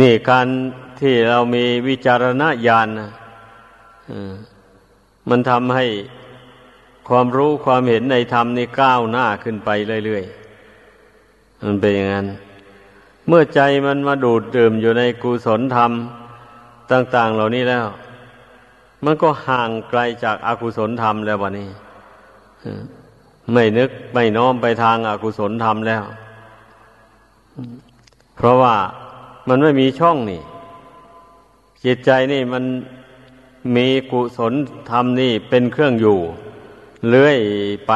นี่การที่เรามีวิจารณญาณนะมันทำให้ ความรู้ความเห็นในธรรมนี่ก้าวหน้าขึ้นไปเรื่อยๆ มันเป็นอย่างนั้น เมื่อใจมันมาดูดดื่มอยู่ในกุศลธรรมต่าง ๆ เหล่านี้แล้ว มันก็ห่างไกลจากอากุศลธรรมแล้ววันนี้ไม่นึกไม่น้อมไปทางอากุศลธรรมแล้ว เพราะว่ามันไม่มีช่องนี่ จิตใจนี่มันมีกุศลธรรมนี่เป็นเครื่องอยู่ เลื่อยไป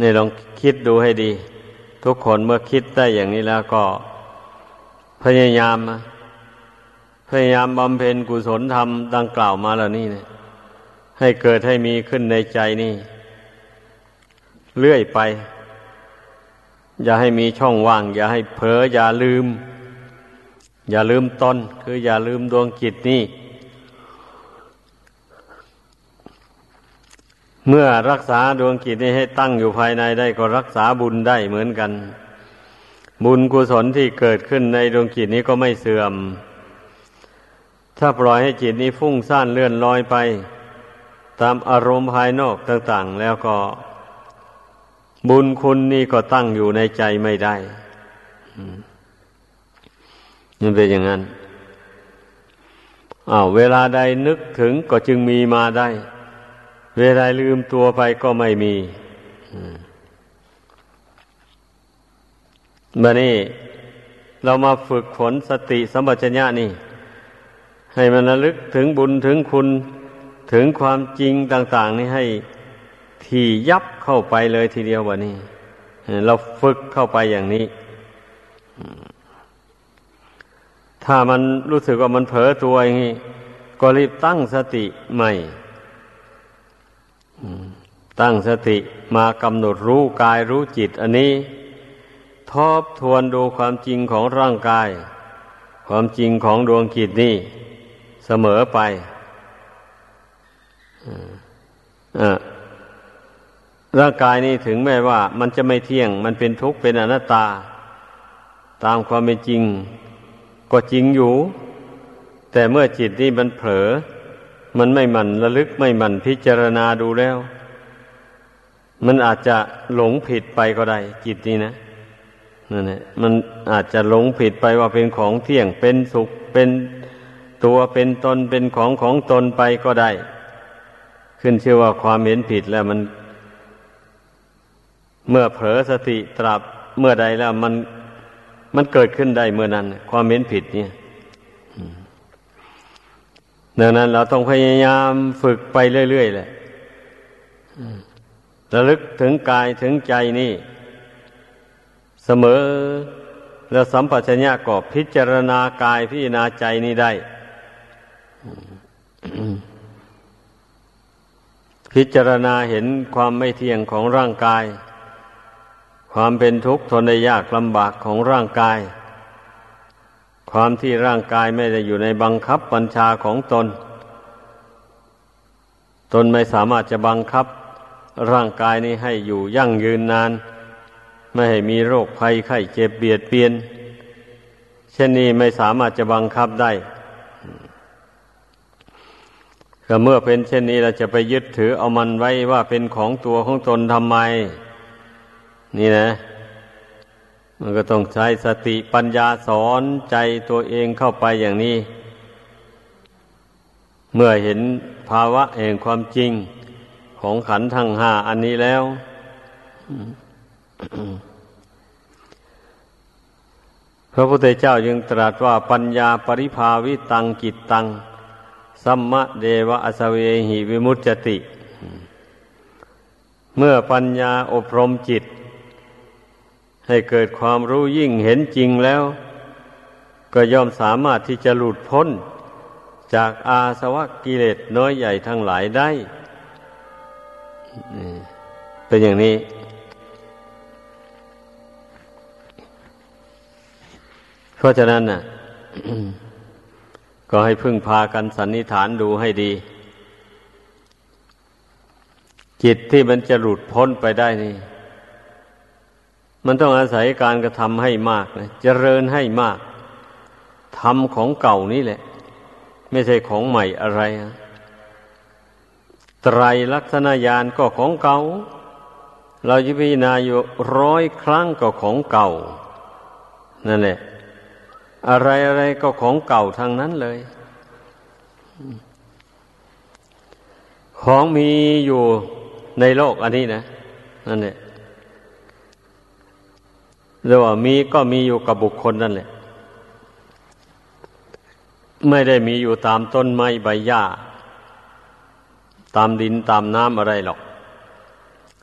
นี่ลองคิดดูให้ดี ทุกคนเมื่อคิดได้อย่างนี้แล้วก็ พยายาม พยายามบำเพ็ญกุศลธรรมดังกล่าวมาแล้วนี่เนี่ยให้เกิดให้มีขึ้นในใจนี่ เลื่อยไป อย่าให้มีช่องว่าง อย่าให้เผลออย่าลืม อย่าลืมตนคืออย่าลืมดวงจิตนี่ เมื่อรักษาดวงจิตนี้ให้ตั้งอยู่ภายในได้ก็รักษาบุญได้เหมือนกัน บุญกุศลที่เกิดขึ้นในดวงจิตนี้ก็ไม่เสื่อม ถ้าปล่อยให้จิตนี้ฟุ้งซ่านเลื่อนลอยไป ตามอารมณ์ภายนอกต่างๆ แล้วก็ บุญคุณนี่ก็ตั้งอยู่ในใจไม่ได้มันเป็นอย่างนั้นอ้าวเวลาใดนึกถึงก็จึงมีมาได้ เวลาลืมตัวไปก็ไม่มีมานี่เรามาฝึกฝนสติสัมปชัญญะนี่ ให้มันระลึกถึงบุญถึงคุณถึงความจริงต่าง ๆ นี่ให้ที่ยับเข้าไปเลยทีเดียววันนี้เราฝึกเข้าไปอย่างนี้ ถ้ามันรู้สึกว่ามันเผลอตัวอย่างนี้ ก็รีบตั้งสติใหม่ ตั้งสติมากำหนดรู้กายรู้จิต อันนี้ ทบทวนดูความจริงของร่างกาย ความจริงของดวงจิตนี่ เสมอไปร่างกายนี่ถึงแม้ว่า มันจะไม่เที่ยง มันเป็นทุกข์เป็นอนัตตา ตามความเป็นจริง ก็จริงอยู่ แต่เมื่อจิตนี่มันเผลอ มันไม่มันระลึกไม่มันพิจารณาดูแล้ว มันอาจจะหลงผิดไปก็ได้ จิตนี้นะนั่นแหละมันอาจจะหลงผิดไปว่าเป็นของเที่ยงเป็นสุขเป็นตัวเป็นตนเป็นของของตนไปก็ได้ ขึ้นชื่อว่าความเห็นผิดแล้วมัน เมื่อเผลอสติตรับเมื่อใดแล้วมันมันเกิดขึ้นได้เมื่อนั้น ความเห็นผิดเนี่ย ดังนั้นเราต้องพยายามฝึกไปเรื่อยๆแหละระลึกถึงกายถึงใจนี่ เสมอแล้วสัมปชัญญะก็พิจารณากายพิจารณาใจนี้ได้ พิจารณาเห็นความไม่เที่ยงของร่างกาย ความเป็นทุกข์ทนได้ยากลำบากของร่างกาย ความที่ร่างกายไม่ได้อยู่ในบังคับบัญชาของตน ตนไม่สามารถจะบังคับ ร่างกายนี้ให้อยู่ยั่งยืนนาน ไม่ให้มีโรคภัยไข้เจ็บเบียดเบียน เช่นนี้ไม่สามารถจะบังคับได้ก็เมื่อเป็นเช่นนี้เราจะไปยึดถือเอามันไว้ว่าเป็นของตัวของตนทำไม นี่นะ มันก็ต้องใช้สติปัญญาสอนใจตัวเองเข้าไปอย่างนี้ เมื่อเห็นภาวะแห่งความจริงของขันธ์ทั้งห้าอันนี้แล้ว พระพุทธเจ้ายังตรัสว่าปัญญาปริภาวิตังกิตตัง สัมมะเดวะอสเวหิวิมุตติ เมื่อปัญญาอบรมจิต ให้เกิดความรู้ยิ่งเห็นจริงแล้ว ก็ย่อมสามารถที่จะหลุดพ้น จากอาสวะกิเลสน้อยใหญ่ทั้งหลายได้ เป็นอย่างนี้ เพราะฉะนั้นน่ะ ก็ให้พึ่งพากันสันนิษฐานดูให้ดี จิตที่มันจะหลุดพ้นไปได้นี่ มันต้องอาศัยการกระทำให้มากนะเจริญให้มากทำของเก่านี่แหละ ไม่ใช่ของใหม่อะไรนะไตรลักษณญาณก็ของเก่า เราจะพิจารณาอยู่ร้อยครั้งก็ของเก่า นั่นแหละ อะไรอะไรก็ของเก่าทางนั้นเลย ของมีอยู่ในโลกอันนี้นะ นั่นแหละ เรียกว่ามีก็มีอยู่กับบุคคลนั่นแหละ ไม่ได้มีอยู่ตามต้นไม้ใบหญ้า ตามดินตามน้ำอะไรหรอก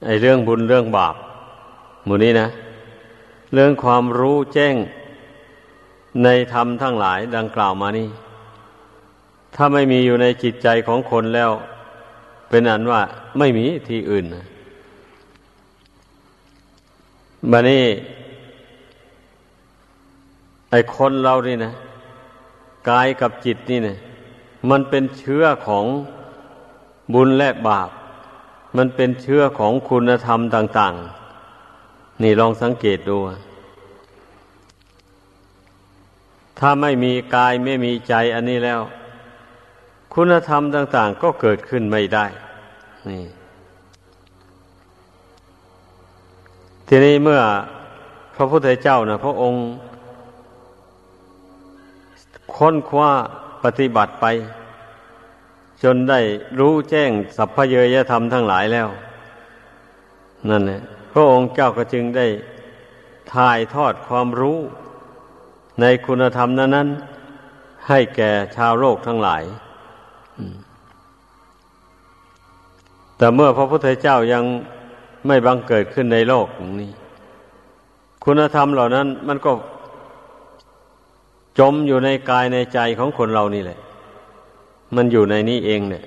ไอเรื่องบุญเรื่องบาปหมู่นี้นะ เรื่องความรู้แจ้งในธรรมทั้งหลายดังกล่าวมานี่ ถ้าไม่มีอยู่ในจิตใจของคนแล้ว เป็นอันว่าไม่มีที่อื่นนะบันนี้ ไอคนเรานี่นะกายกับจิตนี่เนะมันเป็นเชื้อของบุญและบาป มันเป็นเชื้อของคุณธรรมต่าง ๆ นี่ลองสังเกตดู ถ้าไม่มีกายไม่มีใจอันนี้แล้ว คุณธรรมต่าง ๆ ก็เกิดขึ้นไม่ได้ นี่ทีนี้เมื่อพระพุทธเจ้านะพระองค์ ค้นคว้าปฏิบัติไป จนได้รู้แจ้งสัพเพเยยธรรมทั้งหลายแล้ว นั่นแหละพระองค์เจ้าก็จึงได้ถ่ายทอดความรู้ในคุณธรรมนั้นๆให้แก่ชาวโลกทั้งหลายแต่เมื่อพระพุทธเจ้ายังไม่บังเกิดขึ้นในโลกนี้ คุณธรรมเหล่านั้นมันก็ จมอยู่ในกายในใจของคนเรานี่แหละ มันอยู่ในนี้เองเนี่ย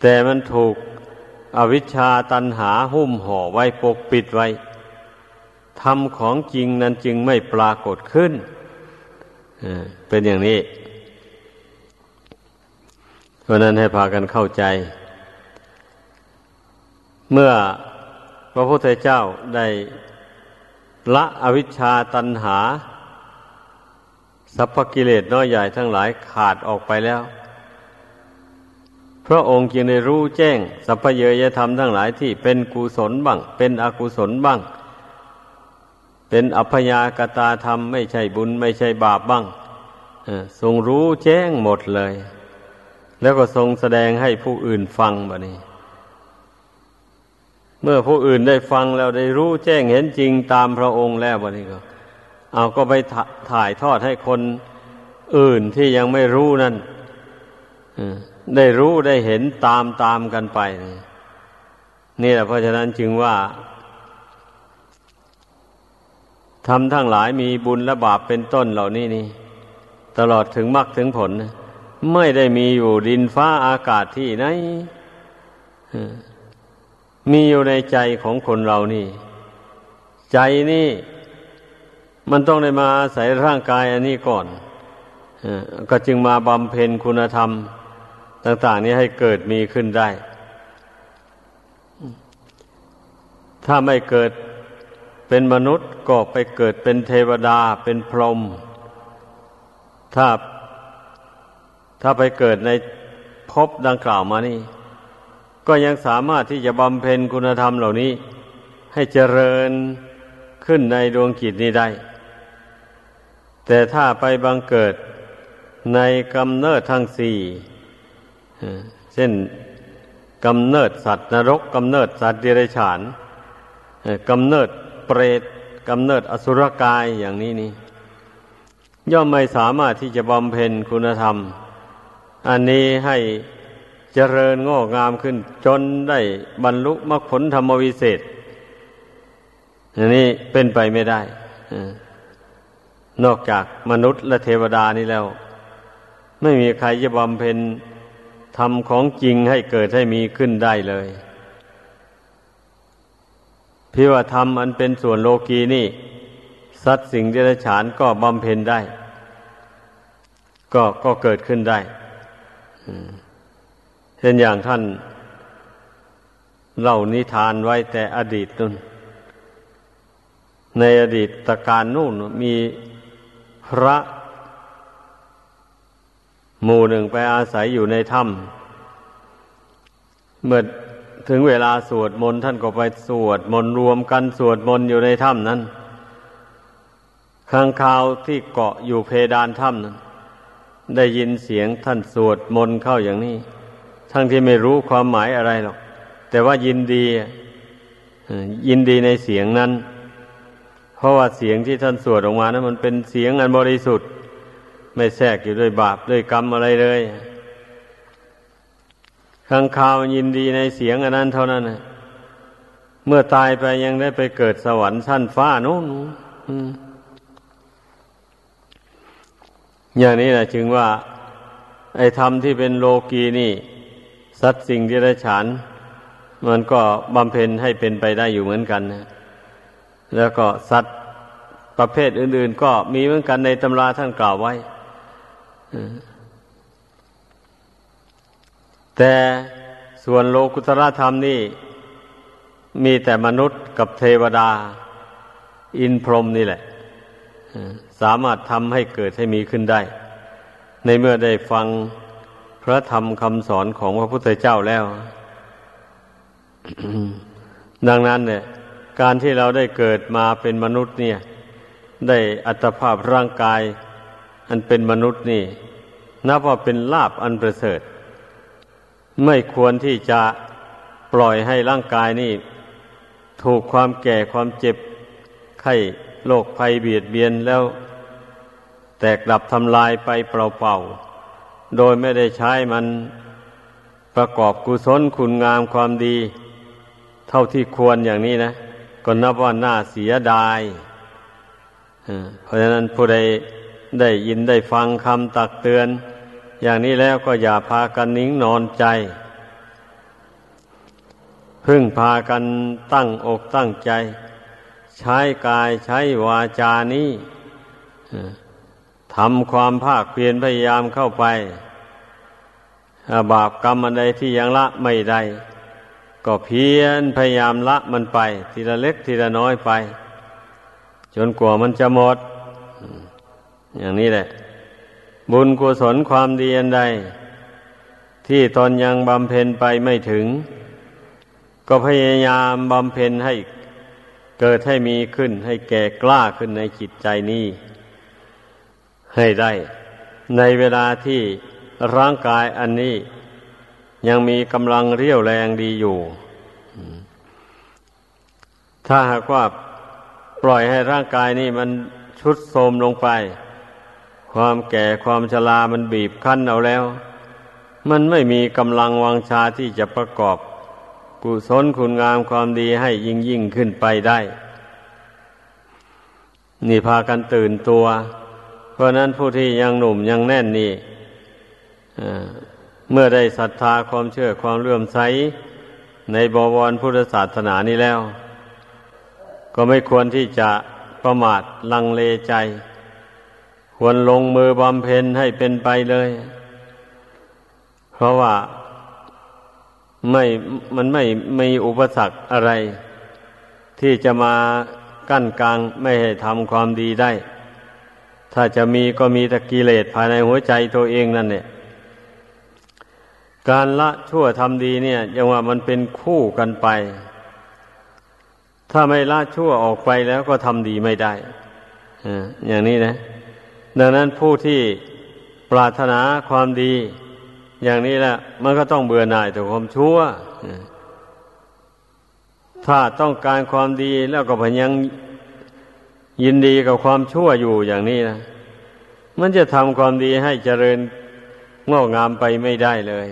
แต่มันถูกอวิชชาตันหาหุ้มห่อไว้ปกปิดไว้ทำของจริงนั้นจึงไม่ปรากฏขึ้นเป็นอย่างนี้ เพราะนั้นให้พากันเข้าใจ เมื่อพระพุทธเจ้าได้ละอวิชชาตันหา สัพพกิเลสน้อยใหญ่ทั้งหลายขาดออกไปแล้ว พระองค์จึงได้รู้แจ้ง สัพเพเยยธรรมทั้งหลายที่เป็นกุศลบ้าง เป็นอกุศลบ้าง เป็นอัพยากตาธรรมไม่ใช่บุญไม่ใช่บาปบ้างทรงรู้แจ้งหมดเลย แล้วก็ทรงแสดงให้ผู้อื่นฟังบะนี้ เมื่อผู้อื่นได้ฟังแล้วได้รู้แจ้งเห็นจริงตามพระองค์แล้วบะนี้ก็ เอาก็ไปถ่ายทอดให้คนอื่นที่ยังไม่รู้นั่นได้รู้ได้เห็นตามตามกันไป นี่แหละเพราะฉะนั้นจึงว่าทำทั้งหลายมีบุญและบาปเป็นต้นเหล่านี้นี่ ตลอดถึงมรรคถึงผล ไม่ได้มีอยู่ดินฟ้าอากาศที่ไหนมีอยู่ในใจของคนเรานี่ ใจนี่ มันต้องได้มาอาศัยร่างกายอันนี้ก่อนก็จึงมาบำเพ็ญคุณธรรม ต่าง ๆ นี้ให้เกิดมีขึ้นได้ ถ้าไม่เกิดเป็นมนุษย์ก็ไปเกิดเป็นเทวดาเป็นพรหมถ้าถ้าไปเกิดในภพดังกล่าวมานี่ ก็ยังสามารถที่จะบำเพ็ญคุณธรรมเหล่านี้ ให้เจริญขึ้นในดวงกิจนี้ได้ แต่ถ้าไปบังเกิดในกำเนิดทั้งสี่เช่นกำเนิดสัตว์นรกกำเนิดสัตว์เดรัจฉานกำเนิดเปรตกำเนิดอสุรกายอย่างนี้นี่ย่อมไม่สามารถที่จะบำเพ็ญคุณธรรม อันนี้ให้เจริญงอกงามขึ้นจนได้บรรลุมรรคผลธรรมวิเศษอันนี้เป็นไปไม่ได้ นอกจากมนุษย์และเทวดานี่แล้ว ไม่มีใครจะบำเพ็ญทำของจริงให้เกิดให้มีขึ้นได้เลยพิวธรรมอันเป็นส่วนโลกีนี่ สัตว์สิ่งเดรัจฉานก็บำเพ็ญได้ ก็ก็เกิดขึ้นได้เช่นอย่างท่านเล่านิทานไว้แต่อดีตนู่นในอดีตตการนู่นมี พระ หมู่หนึ่งไปอาศัยอยู่ในถ้ำเมื่อถึงเวลาสวดมนต์ท่านก็ไปสวดมนต์รวมกันสวดมนต์อยู่ในถ้ำนั้นข้างคาวที่เกาะอยู่เพดานถ้ำนั้น ได้ยินเสียงท่านสวดมนต์เข้าอย่างนี้ ทั้งที่ไม่รู้ความหมายอะไรหรอก แต่ว่ายินดียินดีในเสียงนั้น เพราะว่าเสียงที่ท่านสวดออกมานะั้นมันเป็นเสียงอันบริสุทธิ์ ไม่แทรกอยู่ด้วยบาปด้วยกรรมอะไรเลยข้างข่าวยินดีในเสียงอันนั้นเท่านั้นนะเมื่อตายไปยังได้ไปเกิดสวรรค์ชั้นฟ้านู้นอย่างนี้แหละจึงว่า ไอ้ธรรมที่เป็นโลกีนี่ สัตว์สิ่งที่ได้ฉานมันก็บำเพ็ญให้เป็นไปได้อยู่เหมือนกันนะ แล้วก็สัตว์ประเภทอื่น ๆ ก็มีเหมือนกันในตำราท่านกล่าวไว้แต่ส่วนโลกุตระธรรมนี่ มีแต่มนุษย์กับเทวดา อินพรหมนี่แหละ สามารถทำให้เกิดให้มีขึ้นได้ ในเมื่อได้ฟังพระธรรมคำสอนของพระพุทธเจ้าแล้ว ดังนั้นเนี่ย การที่เราได้เกิดมาเป็นมนุษย์เนี่ย ได้อัตภาพร่างกาย อันเป็นมนุษย์นี่นับว่าเป็นลาบอันประเสริฐ ไม่ควรที่จะปล่อยให้ร่างกายนี่ ถูกความแก่ความเจ็บ ไข้โรคภัยเบียดเบียนแล้ว แตกดับทำลายไปเปล่าๆ โดยไม่ได้ใช้มันประกอบกุศลคุณงามความดี เท่าที่ควรอย่างนี้นะ ก็นับว่าน่าเสียดายเพราะฉะนั้นผู้ใดได้ยินได้ฟังคำตักเตือน อย่างนี้แล้วก็อย่าพากันนิ่งนอนใจ พึ่งพากันตั้งอกตั้งใจ ใช้กายใช้วาจานี้ทำความภาคเพียรพยายามเข้าไป บาปกรรมอันใดที่ยังละไม่ได้ ก็เพียรพยายามละมันไป ทีละเล็กทีละน้อยไป จนกว่ามันจะหมด อย่างนี้แหละ บุญกุศลความดีอันใด ที่ตนยังบำเพ็ญไปไม่ถึง ก็พยายามบำเพ็ญให้เกิดให้มีขึ้นให้แก่กล้าขึ้นในจิตใจนี้ ให้ได้ ในเวลาที่ร่างกายอันนี้ ยังมีกำลังเรี่ยวแรงดีอยู่ ถ้าหากว่าปล่อยให้ร่างกายนี่มันชุดโทมลงไป ความแก่ความชรามันบีบคั้นเอาแล้ว มันไม่มีกำลังวังชาที่จะประกอบ กุศลคุณงามความดีให้ยิ่งยิ่งขึ้นไปได้ นี่พากันตื่นตัว เพราะนั้นผู้ที่ยังหนุ่มยังแน่นนี่ เมื่อได้ศรัทธาความเชื่อความเลื่อมใสในบวรพุทธศาสนานี้แล้ว ก็ไม่ควรที่จะประมาทลังเลใจ ควรลงมือบำเพ็ญให้เป็นไปเลย เพราะว่าไม่มันไม่มีอุปสรรคอะไร ที่จะมากั้นกลางไม่ให้ทำความดีได้ ถ้าจะมีก็มีต่กิเลสภายในหัวใจตัวเองนั่นเนี่ย การละชั่วทำดีเนี่ยยังว่ามันเป็นคู่กันไป ถ้าไม่ละชั่วออกไปแล้วก็ทำดีไม่ได้อย่างนี้นะ ดังนั้นผู้ที่ปรารถนาความดี อย่างนี้แหละมันก็ต้องเบื่อหน่ายต่อความชั่ว ถ้าต้องการความดีแล้วก็พยังยินดีกับความชั่วอยู่อย่างนี้นะ มันจะทำความดีให้เจริญงอกงามไปไม่ได้เลย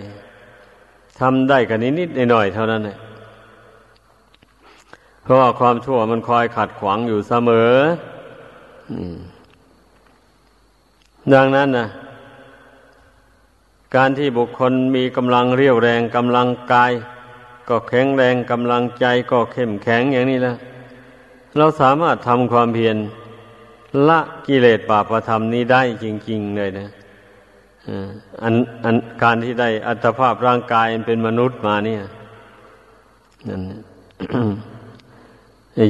ทำได้กันนิดๆหน่อยๆเท่านั้นเลยเพราะว่าความชั่วมันคอยขัดขวางอยู่เสมอดังนั้นนะการที่บุคคลมีกำลังเรียวแรงกำลังกาย ก็แข็งแรงกำลังใจก็เข้มแข็งอย่างนี้แล้วเราสามารถทำความเพียรละกิเลสบาปธรรมนี้ได้จริง ๆ เลยนะ อันอันการที่ได้อัตภาพร่างกายเป็นมนุษย์มาเนี่ยนั่น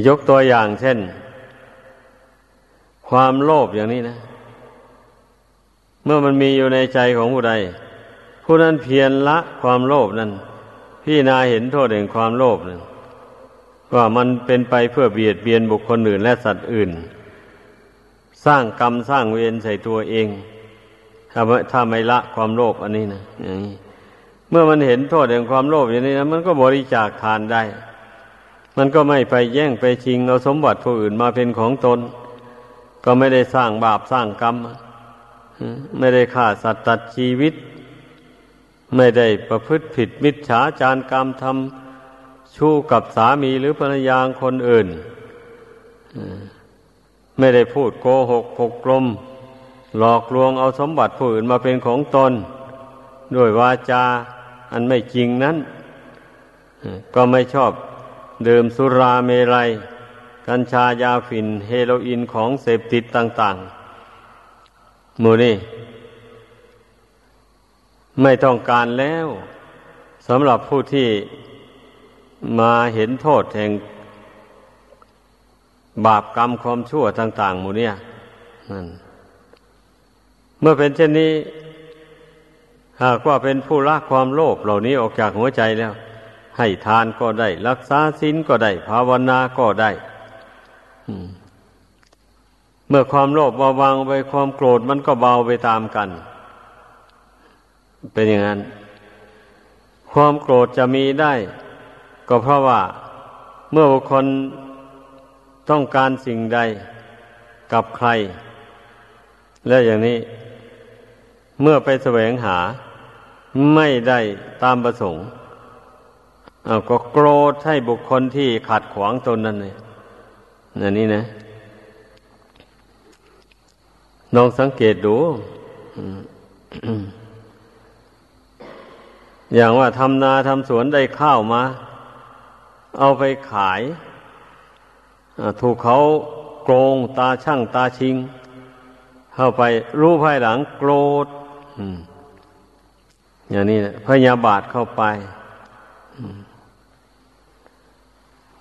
ยกตัวอย่างเช่น ความโลภอย่างนี้นะ เมื่อมันมีอยู่ในใจของผู้ใด ผู้นั้นเพียรละความโลภนั้น พี่นาเห็นโทษแห่งความโลภนั้นว่ามันเป็นไปเพื่อเบียดเบียนบุคคลอื่นและสัตว์อื่น สร้างกรรมสร้างเวรใส่ตัวเอง ถ้าถ้าไม่ละความโลภอันนี้นะอย่างนี้เมื่อมันเห็นโทษแห่งความโลภอย่างนี้นะมันก็บริจาคทานได้ มันก็ไม่ไปแย่งไปชิงเอาสมบัติผู้อื่นมาเป็นของตน ก็ไม่ได้สร้างบาปสร้างกรรมไม่ได้ฆ่าสัตว์ตัดชีวิต ไม่ได้ประพฤติผิดมิจฉาจารกรรมทำชู้กับสามีหรือภรรยาคนอื่น ไม่ได้พูดโกหกปกกลม หลอกลวงเอาสมบัติผู้อื่นมาเป็นของตน ด้วยวาจาอันไม่จริงนั้น ก็ไม่ชอบดื่มสุราเมรัย กัญชายาฝิ่นเฮโรอีนของเสพติดต่างๆมูนี่ ไม่ต้องการแล้วสำหรับผู้ที่มาเห็นโทษแห่งบาปกรรมความชั่วต่าง ๆ หมูเนี่ยนั่น เมื่อเป็นเช่นนี้ หากว่าเป็นผู้ละความโลภเหล่านี้ออกจากหัวใจแล้ว ให้ทานก็ได้ รักษาศีลก็ได้ ภาวนาก็ได้เมื่อความโลภเบาบางไปความโกรธมันก็เบาไปตามกัน เป็นอย่างนั้น ความโกรธจะมีได้ ก็เพราะว่า เมื่อบุคคลต้องการสิ่งใดกับใคร และอย่างนี้ เมื่อไปแสวงหาไม่ได้ตามประสงค์ก็โกรธให้บุคคลที่ขัดขวางตนนั่นเลยนั่นนี่นะลองสังเกตดู อย่างว่าทำนาทำสวนได้ข้าวมา เอาไปขายถูกเขาโกงตาช่างตาชิง เข้าไปรู้ภายหลังโกรธ อย่างนี้นะพยาบาทเข้าไป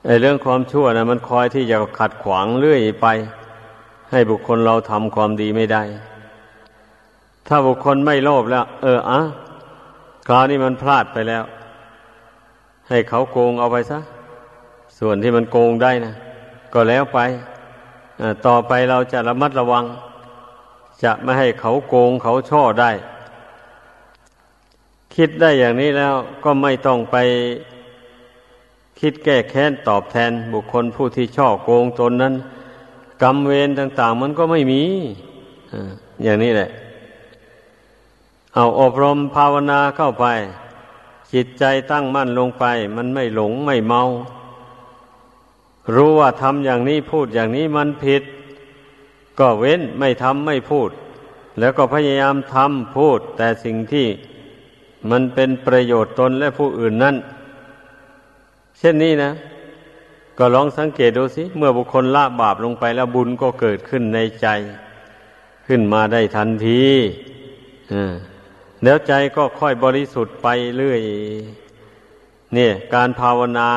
ไอ้เรื่องความชั่วนะมันคอยที่จะขัดขวางเรื่อยไป ให้บุคคลเราทำความดีไม่ได้ ถ้าบุคคลไม่โลภแล้ว เอออะคราวนี้มันพลาดไปแล้ว ให้เขาโกงเอาไปซะ ส่วนที่มันโกงได้นะก็แล้วไปต่อไปเราจะระมัดระวัง จะไม่ให้เขาโกงเขาช่อได้ คิดได้อย่างนี้แล้วก็ไม่ต้องไปคิดแก้แค้นตอบแทนบุคคลผู้ที่ช่อโกงตนนั้น กรรมเวรต่าง ๆ มันก็ไม่มีอย่างนี้แหละ เอาอบรมภาวนาเข้าไป จิตใจตั้งมั่นลงไป มันไม่หลงไม่เมา รู้ว่าทำอย่างนี้พูดอย่างนี้มันผิด ก็เว้นไม่ทำไม่พูด แล้วก็พยายามทำพูด แต่สิ่งที่มันเป็นประโยชน์ตนและผู้อื่นนั้นเช่นนี้นะ ก็ลองสังเกตดูสิ เมื่อบุคคลละบาปลงไปแล้วบุญก็เกิดขึ้นในใจ ขึ้นมาได้ทันทีแล้วใจก็ค่อยบริสุทธิ์ไปเรื่อย เนี่ย การภาวนา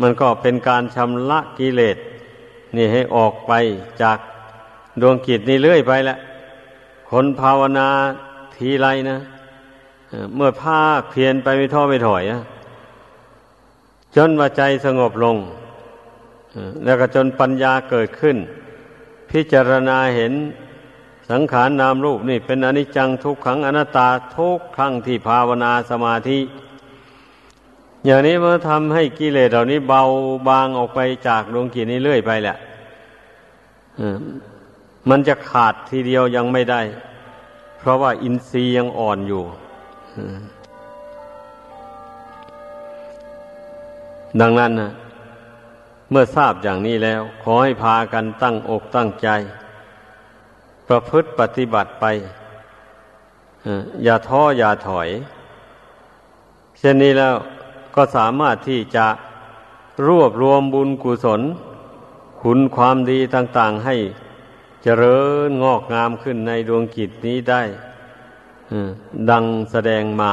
มันก็เป็นการชำระกิเลส นี่ให้ออกไปจากดวงกิจนี่เรื่อยไปแหละคนภาวนาทีไรนะเมื่อภาคเพียนไปไม่ท้อไม่ถอยอะจนว่าใจสงบลง แล้วก็จนปัญญาเกิดขึ้น พิจารณาเห็นสังขารนนามรูปนี่เป็นอนิจจังทุกขังอนัตตาทุกครั้งที่ภาวนาสมาธิ อย่างนี้มันทำให้กิเลสเหล่านี้เบาบางออกไปจากดวงกิจนี้เรื่อยไปแหละมันจะขาดทีเดียวยังไม่ได้ เพราะว่าอินทรีย์ยังอ่อนอยู่ดังนั้นนะเมื่อทราบอย่างนี้แล้ว ขอให้พากันตั้งอกตั้งใจ ประพฤติปฏิบัติไปอย่าท้ออย่าถอย เช่นนี้แล้ว ก็สามารถที่จะรวบรวมบุญกุศล คุณความดีต่างๆให้เจริญงอกงามขึ้นในดวงกิจนี้ได้ดังแสดงมา